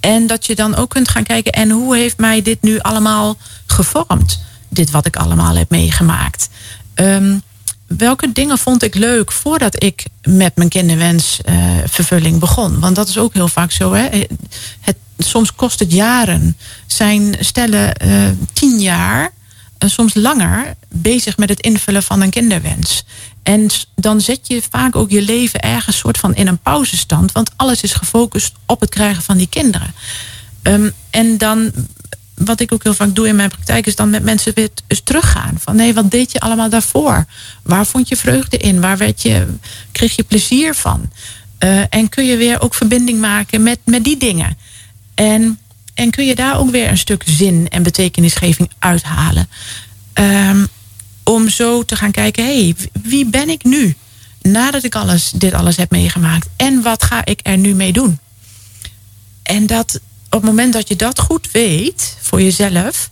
En dat je dan ook kunt gaan kijken, en hoe heeft mij dit nu allemaal gevormd? Dit wat ik allemaal heb meegemaakt. Um, welke dingen vond ik leuk voordat ik met mijn kinderwensvervulling uh, begon? Want dat is ook heel vaak zo. Hè? Het, soms kost het jaren. Zijn stellen uh, tien jaar, uh, soms langer, bezig met het invullen van een kinderwens. En dan zet je vaak ook je leven ergens soort van in een pauzestand. Want alles is gefocust op het krijgen van die kinderen. Um, en dan wat ik ook heel vaak doe in mijn praktijk, is dan met mensen weer eens teruggaan. Van nee, wat deed je allemaal daarvoor? Waar vond je vreugde in? Waar werd je, kreeg je plezier van? Uh, en kun je weer ook verbinding maken met, met die dingen? En, en kun je daar ook weer een stuk zin en betekenisgeving uithalen? Um, om zo te gaan kijken, hey, wie ben ik nu? Nadat ik alles, dit alles heb meegemaakt. En wat ga ik er nu mee doen? En dat, op het moment dat je dat goed weet voor jezelf.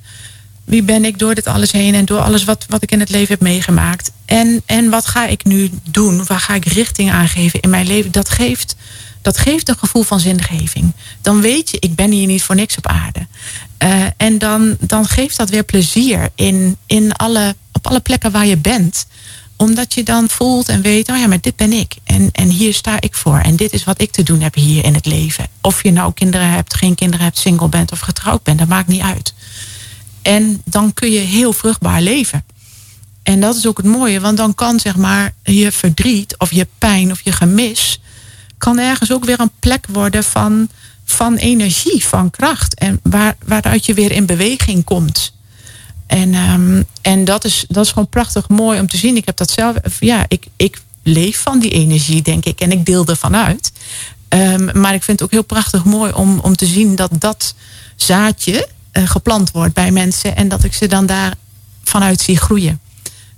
Wie ben ik door dit alles heen en door alles wat, wat ik in het leven heb meegemaakt. En, en wat ga ik nu doen? Waar ga ik richting aangeven in mijn leven? Dat geeft, dat geeft een gevoel van zingeving. Dan weet je, ik ben hier niet voor niks op aarde. Uh, en dan, dan geeft dat weer plezier in, in alle, op alle plekken waar je bent omdat je dan voelt en weet, oh ja, maar dit ben ik. En, en hier sta ik voor. En dit is wat ik te doen heb hier in het leven. Of je nou kinderen hebt, geen kinderen hebt, single bent of getrouwd bent, dat maakt niet uit. En dan kun je heel vruchtbaar leven. En dat is ook het mooie, want dan kan zeg maar je verdriet of je pijn of je gemis, kan ergens ook weer een plek worden van, van energie, van kracht. En waar, waaruit je weer in beweging komt. En, um, en dat, is, dat is gewoon prachtig mooi om te zien. Ik heb dat zelf, ja, ik, ik leef van die energie, denk ik. En ik deel ervan uit. Um, maar ik vind het ook heel prachtig mooi om, om te zien dat dat zaadje uh, geplant wordt bij mensen. En dat ik ze dan daar vanuit zie groeien.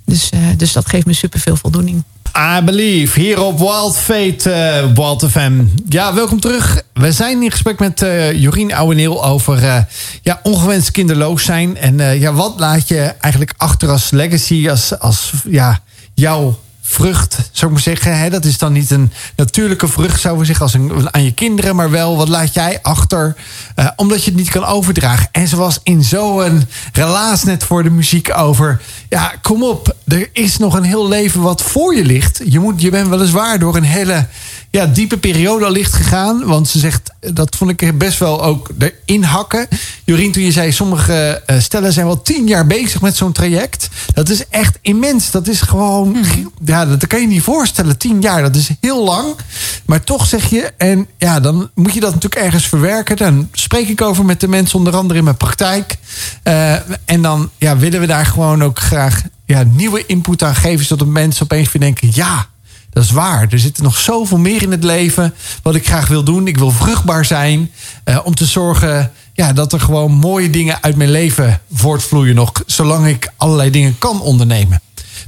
Dus, uh, dus dat geeft me super veel voldoening. I Believe, hier op Wild Fate, uh, Wild FM. Ja, welkom terug. We zijn in gesprek met uh, Jorien Ouweneel over uh, ja, ongewenst kinderloos zijn. En ja, wat laat je eigenlijk achter als legacy, als, als ja, jouw vrucht, zou ik maar zeggen. Hè? Dat is dan niet een natuurlijke vrucht, zou we zeggen, als een, aan je kinderen. Maar wel, wat laat jij achter, uh, omdat je het niet kan overdragen. En ze was in zo'n relaas net voor de muziek over... Ja, kom op, er is nog een heel leven wat voor je ligt. Je, moet, je bent weliswaar door een hele ja, diepe periode al licht gegaan. Want ze zegt, dat vond ik best wel ook erin hakken. Jorien, toen je zei, sommige uh, stellen zijn wel tien jaar bezig met zo'n traject. Dat is echt immens. Dat is gewoon, mm. Dat kan je niet voorstellen. Tien jaar, dat is heel lang. Maar toch zeg je, en ja, dan moet je dat natuurlijk ergens verwerken. Dan spreek ik over met de mensen, onder andere in mijn praktijk. Uh, en dan ja, willen we daar gewoon ook graag ja, nieuwe input aan geven. Zodat de mensen opeens weer denken, ja, dat is waar. Er zit nog zoveel meer in het leven wat ik graag wil doen. Ik wil vruchtbaar zijn. Uh, om te zorgen ja, dat er gewoon mooie dingen uit mijn leven voortvloeien nog. Zolang ik allerlei dingen kan ondernemen.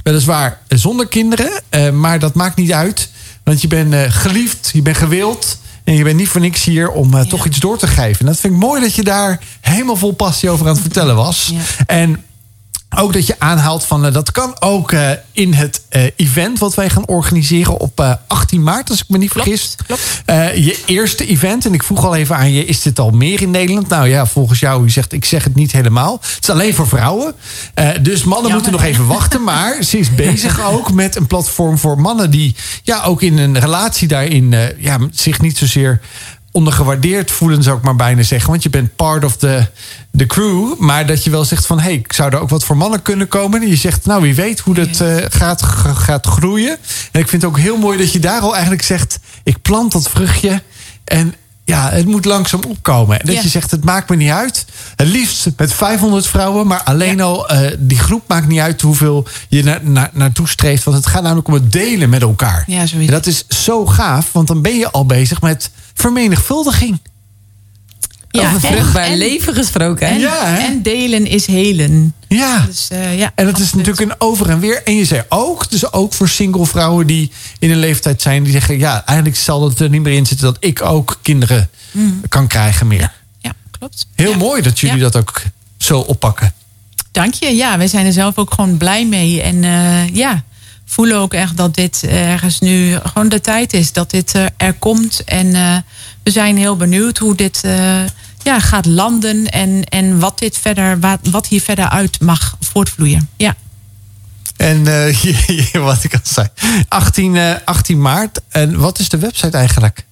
Weliswaar zonder kinderen. Uh, maar dat maakt niet uit. Want je bent uh, geliefd, je bent gewild. En je bent niet voor niks hier om uh, ja. toch iets door te geven. En dat vind ik mooi dat je daar helemaal vol passie over aan het vertellen was. Ja. En ook dat je aanhaalt van eh, dat kan ook eh, in het eh, event wat wij gaan organiseren op eh, 18 maart, als ik me niet vergis. klopt. Je eerste event. En ik vroeg al even aan je, is dit al meer in Nederland? Nou ja, volgens jou, u zegt, ik zeg het niet helemaal. Het is alleen voor vrouwen. Dus mannen moeten nog even wachten. Maar ze is bezig ook met een platform voor mannen die ja, ook in een relatie daarin ja, zich niet zozeer ondergewaardeerd voelen, zou ik maar bijna zeggen. Want je bent part of the, the crew. Maar dat je wel zegt van... hé, hey, zou er ook wat voor mannen kunnen komen? En je zegt, nou, wie weet hoe dat eh, gaat, gaat groeien. En ik vind het ook heel mooi dat je daar al eigenlijk zegt... ik plant dat vruchtje en... Ja, het moet langzaam opkomen. En dat Ja. je zegt, het maakt me niet uit. Het liefst met 500 vrouwen. Maar alleen al, eh, die groep maakt niet uit hoeveel je na, na, naartoe streeft. Want het gaat namelijk om het delen met elkaar. Ja, zo is en dat is zo gaaf. Want dan ben je al bezig met vermenigvuldiging. Ja, Over vruchtbaar en- leven gesproken. Hè? En, Ja, hè? en delen is helen. Ja. Dus, eh, ja En dat is natuurlijk een over en weer. En je zei ook, dus ook voor single vrouwen die in een leeftijd zijn, die zeggen: Ja, eigenlijk zal het er niet meer in zitten dat ik ook kinderen kan krijgen meer. Ja, klopt. Heel Ja. mooi dat jullie Ja. dat ook zo oppakken. Dank je. Ja, wij zijn er zelf ook gewoon blij mee. En eh, ja, voelen ook echt dat dit ergens nu gewoon de tijd is. Dat dit eh, er komt. En eh, we zijn heel benieuwd hoe dit eh, ja, gaat landen. En, en wat, dit verder, wat, wat hier verder uit mag voortvloeien. Ja. En wat ik al zei, 18, eh, 18 maart. En wat is de website eigenlijk?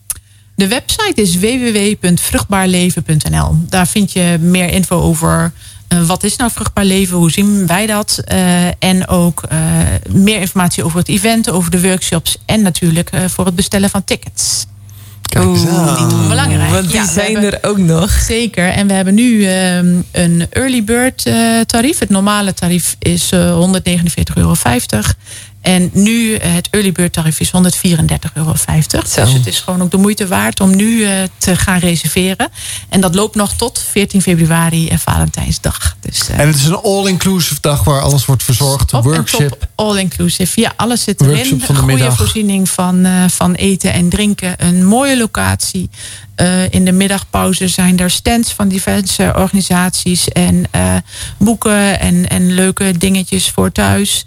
De website is www.vruchtbaarleven.nl. Daar vind je meer info over wat is nou vruchtbaar leven, hoe zien wij dat. eh, en ook eh, meer informatie over het event, over de workshops en natuurlijk eh, voor het bestellen van tickets. Niet onbelangrijk. Want die Ja, zijn hebben- er ook nog. Zeker. En we hebben nu ehm, een early bird eh, tarief. Het normale tarief is eh 149,50 euro. En nu eh, het early bird tarief is 134,50 euro. Dus het is gewoon ook de moeite waard om nu eh, te gaan reserveren. En dat loopt nog tot 14 februari en Valentijnsdag. Dus, eh, En het is een all-inclusive dag waar alles wordt verzorgd. workshop. top, all inclusive. Ja, alles zit erin. De Goede middag. voorziening van, van eten en drinken. Een mooie locatie. In de middagpauze zijn er stands van diverse organisaties. En boeken en, en leuke dingetjes voor thuis.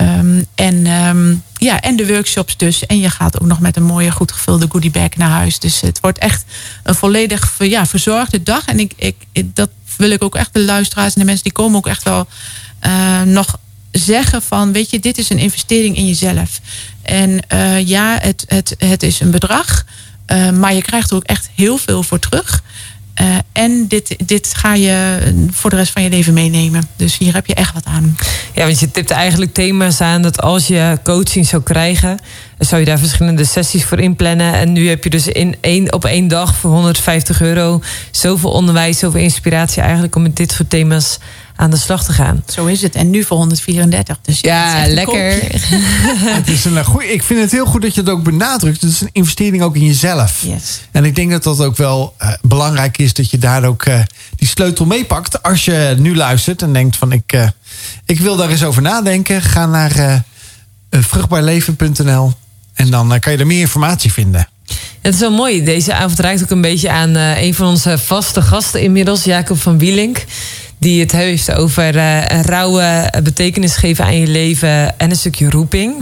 Ehm, en, ehm, ja, en de workshops dus. En je gaat ook nog met een mooie, goed gevulde goodiebag naar huis. Dus het wordt echt een volledig ja, verzorgde dag. En ik, ik, ik- dat wil ik ook echt de luisteraars en de mensen die komen ook echt wel eh, nog zeggen van, weet je, dit is een investering in jezelf. En eh, ja, het, het, het is een bedrag, eh, maar je krijgt er ook echt heel veel voor terug. Eh, en dit, dit ga je voor de rest van je leven meenemen. Dus hier heb je echt wat aan. Ja, want je tipt eigenlijk thema's aan dat als je coaching zou krijgen, zou je daar verschillende sessies voor inplannen. En nu heb je dus in één, op één dag voor 150 euro zoveel onderwijs, zoveel inspiratie eigenlijk om met dit soort thema's aan de slag te gaan. Zo is het. En nu voor 134. Dus Ja, lekker. Het is een goeie, ik vind het heel goed dat je het ook benadrukt. Het is een investering ook in jezelf. Yes. En ik denk dat dat ook wel eh, belangrijk is dat je daar ook eh, die sleutel meepakt. Als je nu luistert en denkt van ik, eh, ik wil daar eens over nadenken. Ga naar eh, eh, vruchtbaarleven.nl en dan eh, kan je er meer informatie vinden. Het is wel mooi. Deze avond raakt ook een beetje aan eh, een van onze vaste gasten inmiddels, Jacob van Wielink. Die het heeft over eh, een rauwe betekenis geven aan je leven en een stukje roeping.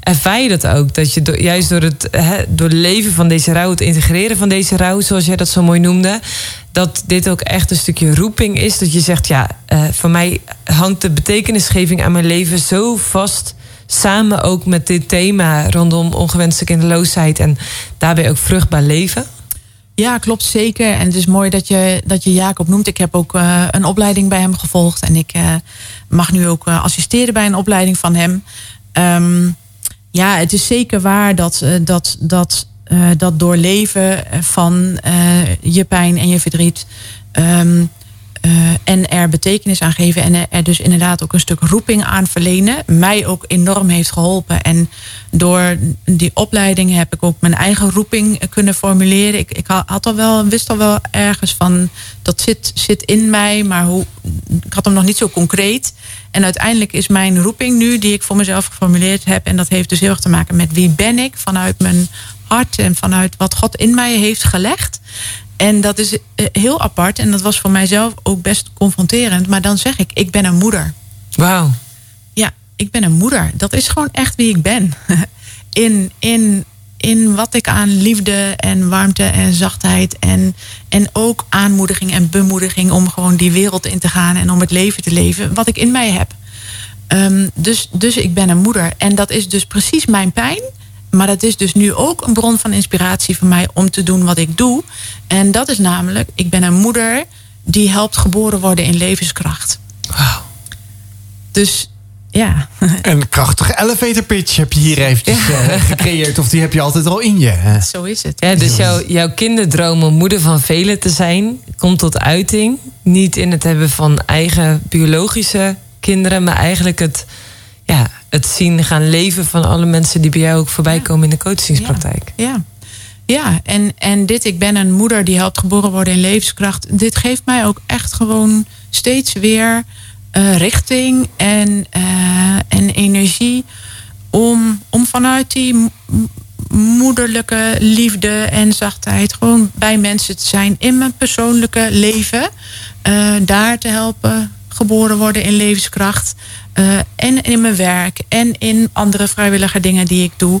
Ervaar je dat ook? Dat je do- juist door het hè, door leven van deze rouw, het integreren van deze rouw, zoals jij dat zo mooi noemde, dat dit ook echt een stukje roeping is. Dat je zegt, ja, eh, voor mij hangt de betekenisgeving aan mijn leven zo vast samen ook met dit thema rondom ongewenste kinderloosheid en daarbij ook vruchtbaar leven. Ja, klopt zeker. En het is mooi dat je, dat je Jacob noemt. Ik heb ook eh, een opleiding bij hem gevolgd. En ik eh, mag nu ook eh, assisteren bij een opleiding van hem. Ehm, ja, het is zeker waar dat, dat, dat, dat doorleven van je pijn en je verdriet. ehm, eh, en er betekenis aan geven. En er- er dus inderdaad ook een stuk roeping aan verlenen. Mij ook enorm heeft geholpen. En door die opleiding heb ik ook mijn eigen roeping kunnen formuleren. Ik, ik had al wel, wist al wel ergens van dat zit, zit in mij. Maar hoe, ik had hem nog niet zo concreet. En uiteindelijk is mijn roeping nu, die ik voor mezelf geformuleerd heb. En dat heeft dus heel erg te maken met wie ben ik vanuit mijn hart en vanuit wat God in mij heeft gelegd. En dat is eh, heel apart. En dat was voor mijzelf ook best confronterend. Maar dan zeg ik, ik ben een moeder. Wauw. Ja, ik ben een moeder. Dat is gewoon echt wie ik ben. In, in, in wat ik aan liefde en warmte en zachtheid en, en ook aanmoediging en bemoediging om gewoon die wereld in te gaan en om het leven te leven, wat ik in mij heb. Ehm, dus, dus ik ben een moeder. En dat is dus precies mijn pijn. Maar dat is dus nu ook een bron van inspiratie voor mij om te doen wat ik doe. En dat is namelijk, ik ben een moeder die helpt geboren worden in levenskracht. Wauw. Dus ja, Een krachtige elevator pitch heb je hier eventjes eh, gecreëerd. Of die heb je altijd al in je. hè? zo is het. Ja, dus jouw, jouw kinderdroom om moeder van velen te zijn, komt tot uiting. Niet in het hebben van eigen biologische kinderen, maar eigenlijk het, ja, het zien gaan leven van alle mensen die bij jou ook voorbij komen in de coachingspraktijk. Ja, ja en, en dit, ik ben een moeder die helpt geboren worden in levenskracht. Dit geeft mij ook echt gewoon steeds weer eh, richting en, eh, en energie om, om vanuit die moederlijke liefde en zachtheid gewoon bij mensen te zijn in mijn persoonlijke leven. eh, daar te helpen geboren worden in levenskracht. Eh, en in mijn werk en in andere vrijwillige dingen die ik doe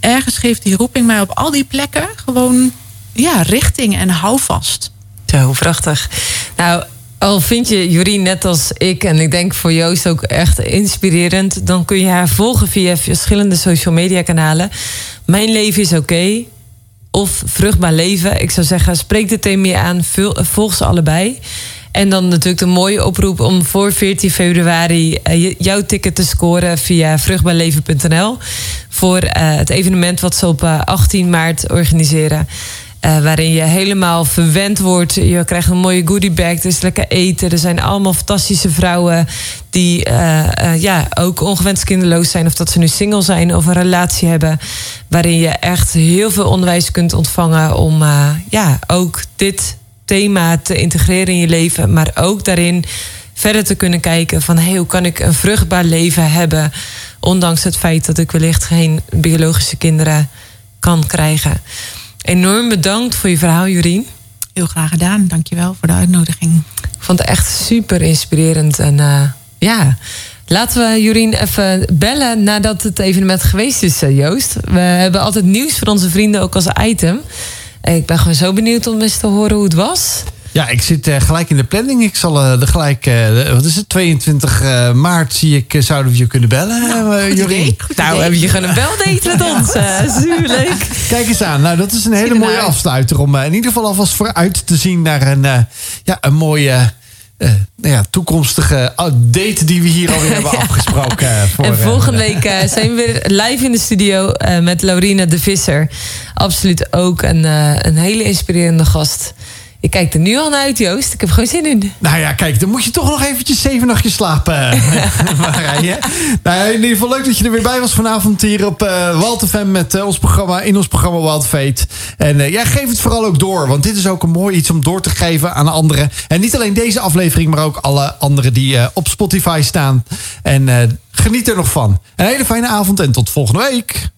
ergens geeft die roeping mij op al die plekken gewoon ja, richting en houvast. Zo, prachtig. Nou, al vind je Jorien net als ik, en ik denk voor Joost ook echt inspirerend, dan kun je haar volgen via verschillende social media kanalen. Mijn leven is oké. Of vruchtbaar leven. Ik zou zeggen, spreek dit thema aan. vul- Volg ze allebei. En dan natuurlijk de mooie oproep om voor 14 februari eh, jouw ticket te scoren via vruchtbaarleven.nl. Voor eh, het evenement wat ze op eh, 18 maart organiseren. Eh, waarin je helemaal verwend wordt. Je krijgt een mooie goodiebag. Er is lekker eten. Er zijn allemaal fantastische vrouwen. Die eh, eh, ja, ook ongewenst kinderloos zijn. Of dat ze nu single zijn of een relatie hebben. Waarin je echt heel veel onderwijs kunt ontvangen. Om eh, ja, ook dit thema te integreren in je leven. Maar ook daarin verder te kunnen kijken van hey, hoe kan ik een vruchtbaar leven hebben. Ondanks het feit dat ik wellicht geen biologische kinderen kan krijgen. Enorm bedankt voor je verhaal, Jorien. Heel graag gedaan. Dankjewel voor de uitnodiging. Ik vond het echt super inspirerend. En eh, ja, laten we Jorien even bellen nadat het evenement geweest is, eh, Joost. We hebben altijd nieuws voor onze vrienden ook als item. Ik ben gewoon zo benieuwd om eens te horen hoe het was. Ja, ik zit eh, gelijk in de planning. Ik zal eh, er gelijk, eh, wat is het, 22 eh, maart zie ik, zouden we je kunnen bellen, goed Jorien? Nou, idee. heb je gewoon een beldate met ons. Kijk eens aan. Nou, dat is een hele mooie uit. afsluiter om eh, in ieder geval alvast vooruit te zien naar een, eh, ja, een mooie eh, nou ja, toekomstige date die we hier alweer hebben afgesproken. voor, En eh, volgende week eh, zijn we weer live in de studio met Laurina de Visser. Absoluut ook een, een hele inspirerende gast. Ik kijk er nu al naar uit, Joost. Ik heb gewoon zin in. Nou ja, kijk, dan moet je toch nog eventjes zeven nachtjes slapen, eh, Marije. Nou, in ieder geval leuk dat je er weer bij was vanavond hier op uh, Wild FM met uh, ons programma, in ons programma Wild Fate. En uh, ja, geef het vooral ook door, want dit is ook een mooi iets om door te geven aan anderen. En niet alleen deze aflevering, maar ook alle andere die uh, op Spotify staan. En geniet er nog van. Een hele fijne avond en tot volgende week.